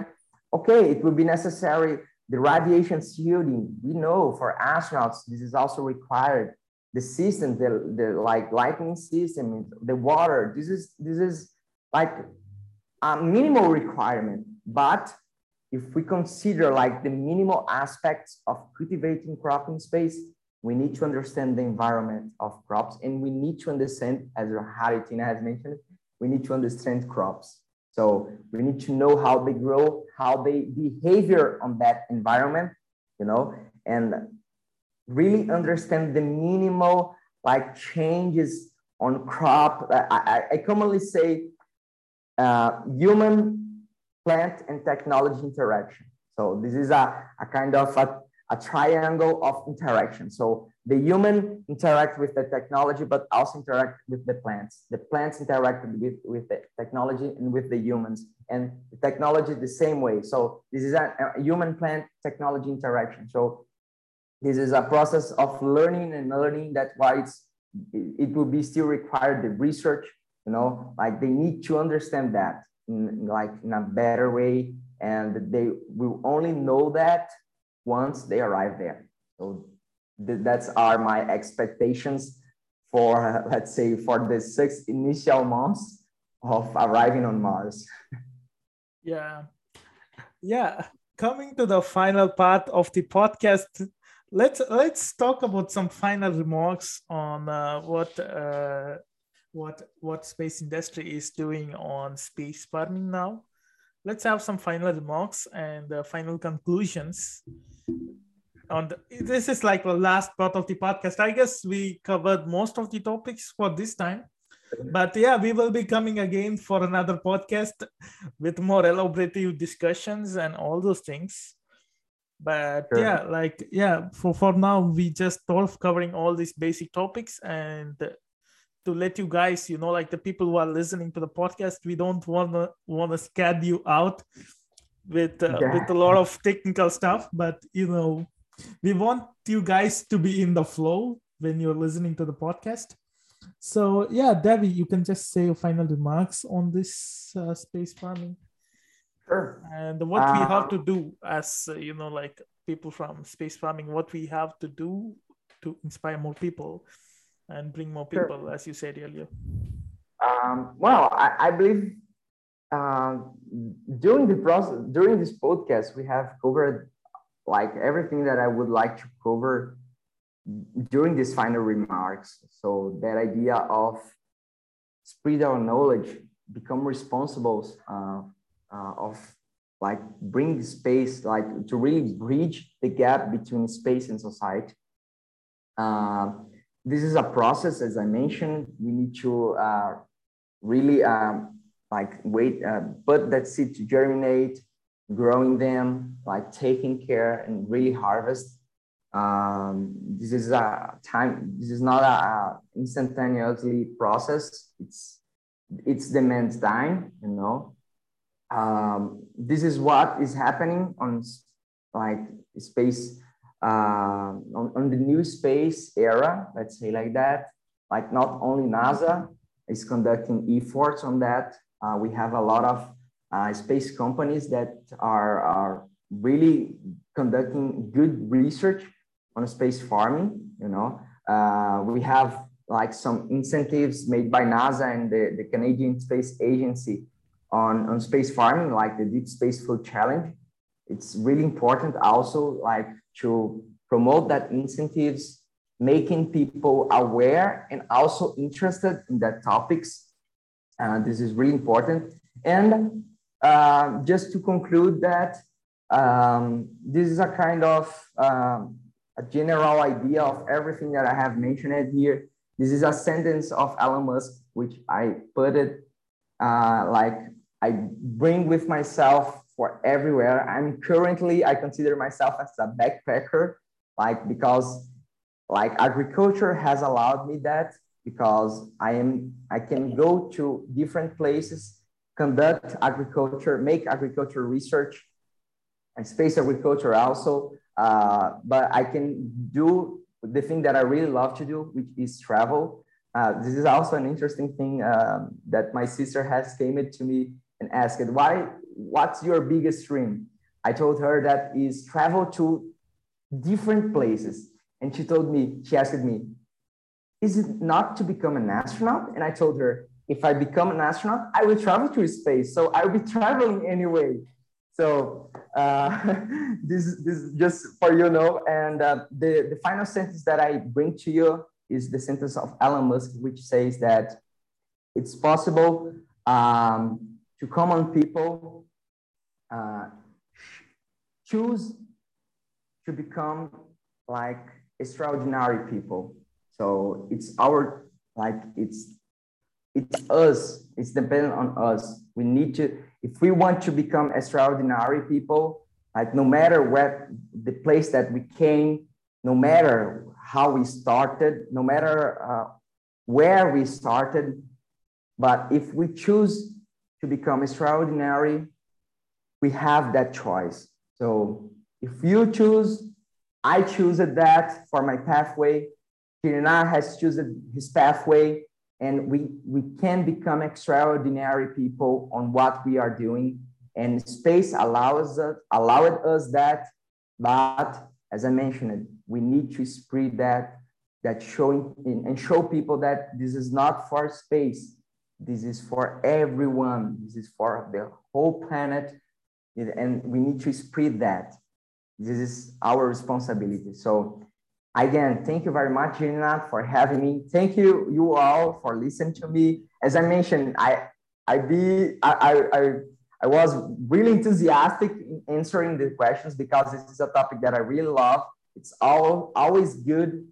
okay, it will be necessary the radiation shielding, we know for astronauts, this is also required. The system, the, the like lighting system, the water, this is, this is like a minimal requirement. But if we consider like the minimal aspects of cultivating crop in space, we need to understand the environment of crops and we need to understand, as Haritina has mentioned, we need to understand crops. So we need to know how they grow, how they behavior on that environment, you know, and really understand the minimal like changes on crop. I, I, I commonly say uh, human, plant, and technology interaction. So this is a, a kind of a, a triangle of interaction. So the human interact with the technology, but also interact with the plants. The plants interact with, with the technology and with the humans and the technology the same way. So this is a, a human plant technology interaction. So this is a process of learning and learning. That's why it's, it will be still required the research, you know, like they need to understand that in like in a better way. And they will only know that once they arrive there. So that's are my expectations for <laughs> let's say for the six initial months of arriving on Mars. <laughs> Yeah. yeah, coming to the final part of the podcast, let's let's talk about some final remarks on uh, what uh, what what space industry is doing on space farming now. Let's have some final remarks and uh, final conclusions. On the, this is like the last part of the podcast. I guess we covered most of the topics for this time but yeah we will be coming again for another podcast with more elaborative discussions and all those things but sure. yeah like yeah for for now we just thought of covering all these basic topics and to let you guys you know like the people who are listening to the podcast we don't want to want to scare you out with uh, yeah. with a lot of technical stuff but you know we want you guys to be in the flow when you're listening to the podcast so yeah, Debbie, you can just say your final remarks on this uh, space farming. Sure. And what we have to um, do as uh, you know, like people from space farming, what we have to do to inspire more people and bring more people, sure. as you said earlier. Um, well, I, I believe uh, during the process, during this podcast, we have covered like everything that I would like to cover during these final remarks. So that idea of spread our knowledge, become responsible uh, uh, of like bring space, like to really bridge the gap between space and society. Uh, this is a process, as I mentioned. We need to uh, really um, like wait, uh, put that seed to germinate, growing them, like taking care and really harvest. Um, this is a time this is not a, a, instantaneously process. It's it's demands time you know? Um, this is what is happening on like space uh, on, on the new space era let's say like that like not only nasa is conducting efforts on that uh, we have a lot of uh, space companies that are, are really conducting good research on space farming. You know, uh, we have like some incentives made by NASA and the, the Canadian Space Agency on, on space farming, like the Deep Space Food Challenge. It's really important also like to promote that incentives, making people aware and also interested in that topics. Uh, this is really important. And uh, just to conclude that um, this is a kind of um, a general idea of everything that I have mentioned here. This is a sentence of Elon Musk, which I put it uh, like I bring with myself for everywhere. I'm currently, I consider myself as a backpacker, like because like agriculture has allowed me that because I am, I can go to different places, conduct agriculture, make agriculture research and space agriculture also uh, but I can do the thing that I really love to do, which is travel. Uh, this is also an interesting thing um, that my sister has came to me and asked, why, what's your biggest dream? I told her that is travel to different places. And she told me, she asked me, is it not to become an astronaut? And I told her, if I become an astronaut, I will travel to space. So I will be traveling anyway. So uh, <laughs> this, this is just for you know. And uh, the, the final sentence that I bring to you is the sentence of Elon Musk, which says that it's possible um, to common people uh, choose to become like extraordinary people. So it's our like it's it's us. It's dependent on us. We need to if we want to become extraordinary people, like no matter what the place that we came, no matter how we started, no matter uh, where we started, but if we choose to become extraordinary, we have that choice. So if you choose, I choose that for my pathway. Kirina has chosen his pathway and we, we can become extraordinary people on what we are doing. And space allows us, allowed us that, but as I mentioned, we need to spread that, that showing and show people that this is not for space. This is for everyone. This is for the whole planet. And we need to spread that. This is our responsibility. So again, thank you very much, Gina, for having me. Thank you, you all, for listening to me. As I mentioned, I I be I I I was really enthusiastic in answering the questions because this is a topic that I really love. It's all always good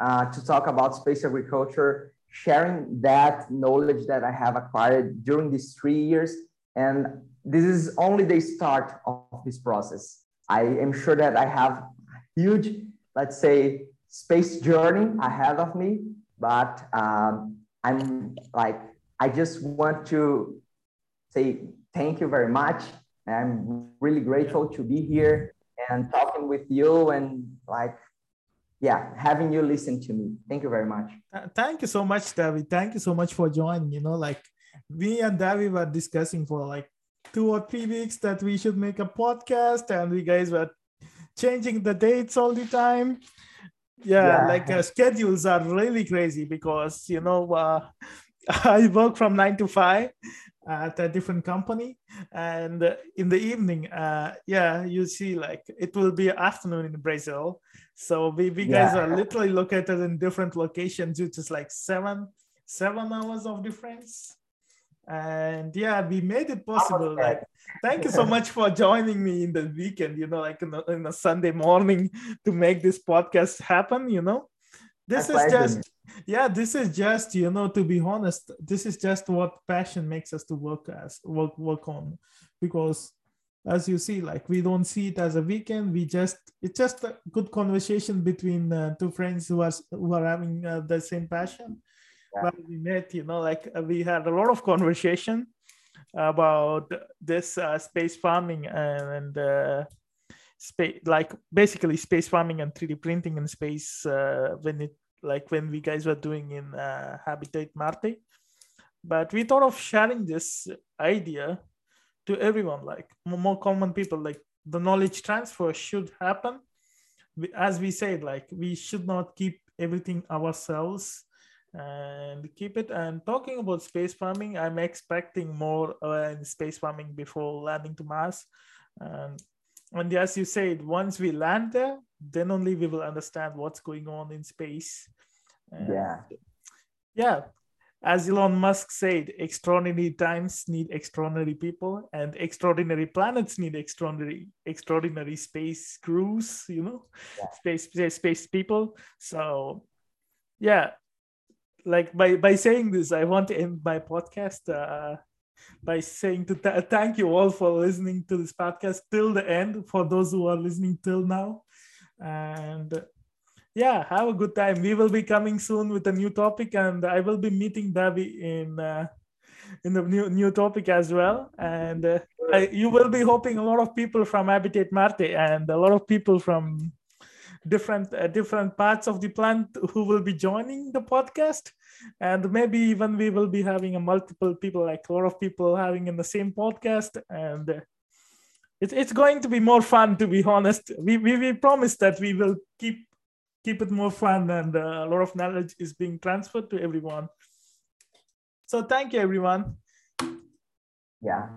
uh, to talk about space agriculture, sharing that knowledge that I have acquired during these three years. And this is only the start of this process. I am sure that I have huge, let's say, space journey ahead of me, but um, I'm like, I just want to say thank you very much. I'm really grateful to be here and talking with you and like yeah, having you listen to me. Thank you very much. Uh, thank you so much, Davi. Thank you so much for joining. You know, like me and Davi were discussing for like two or three weeks that we should make a podcast, and we guys were changing the dates all the time. Yeah, yeah. like uh, schedules are really crazy because you know uh, <laughs> I work from nine to five, at a different company and in the evening uh yeah you see like it will be afternoon in brazil so we, we yeah. guys are literally located in different locations which is like seven seven hours of difference and yeah we made it possible like thank you so much for <laughs> joining me in the weekend you know like in a, in a sunday morning to make this podcast happen you know? This is just yeah this is just you know to be honest this is just what passion makes us to work as work work on. Because as you see like we don't see it as a weekend we just it's just a good conversation between uh, two friends who are who are having uh, the same passion yeah. when we met you know like uh, we had a lot of conversation about this uh, space farming and uh, space like basically space farming and 3d printing in space uh, when it like when we guys were doing in uh, Habitat Marte. But we thought of sharing this idea to everyone, like more common people, like the knowledge transfer should happen. As we said, like we should not keep everything ourselves and keep it. And talking about space farming, I'm expecting more uh, in space farming before landing to Mars. And, and as you said, once we land there, then only we will understand what's going on in space. And yeah. Yeah. As Elon Musk said, extraordinary times need extraordinary people, and extraordinary planets need extraordinary extraordinary space crews. You know, yeah. space, space space people. So, yeah, like by by saying this, I want to end my podcast. Uh, by saying to th- thank you all for listening to this podcast till the end for those who are listening till now and yeah have a good time we will be coming soon with a new topic and i will be meeting Davi in uh, in the new new topic as well and uh, I, you will be hoping a lot of people from Habitat Marte and a lot of people from different uh, different parts of the plant <laughs> who will be joining the podcast. And maybe even we will be having a multiple people like a lot of people having in the same podcast. And uh, it's it's going to be more fun to be honest. We we, we promise that we will keep keep it more fun and uh, a lot of knowledge is being transferred to everyone. So thank you everyone. Yeah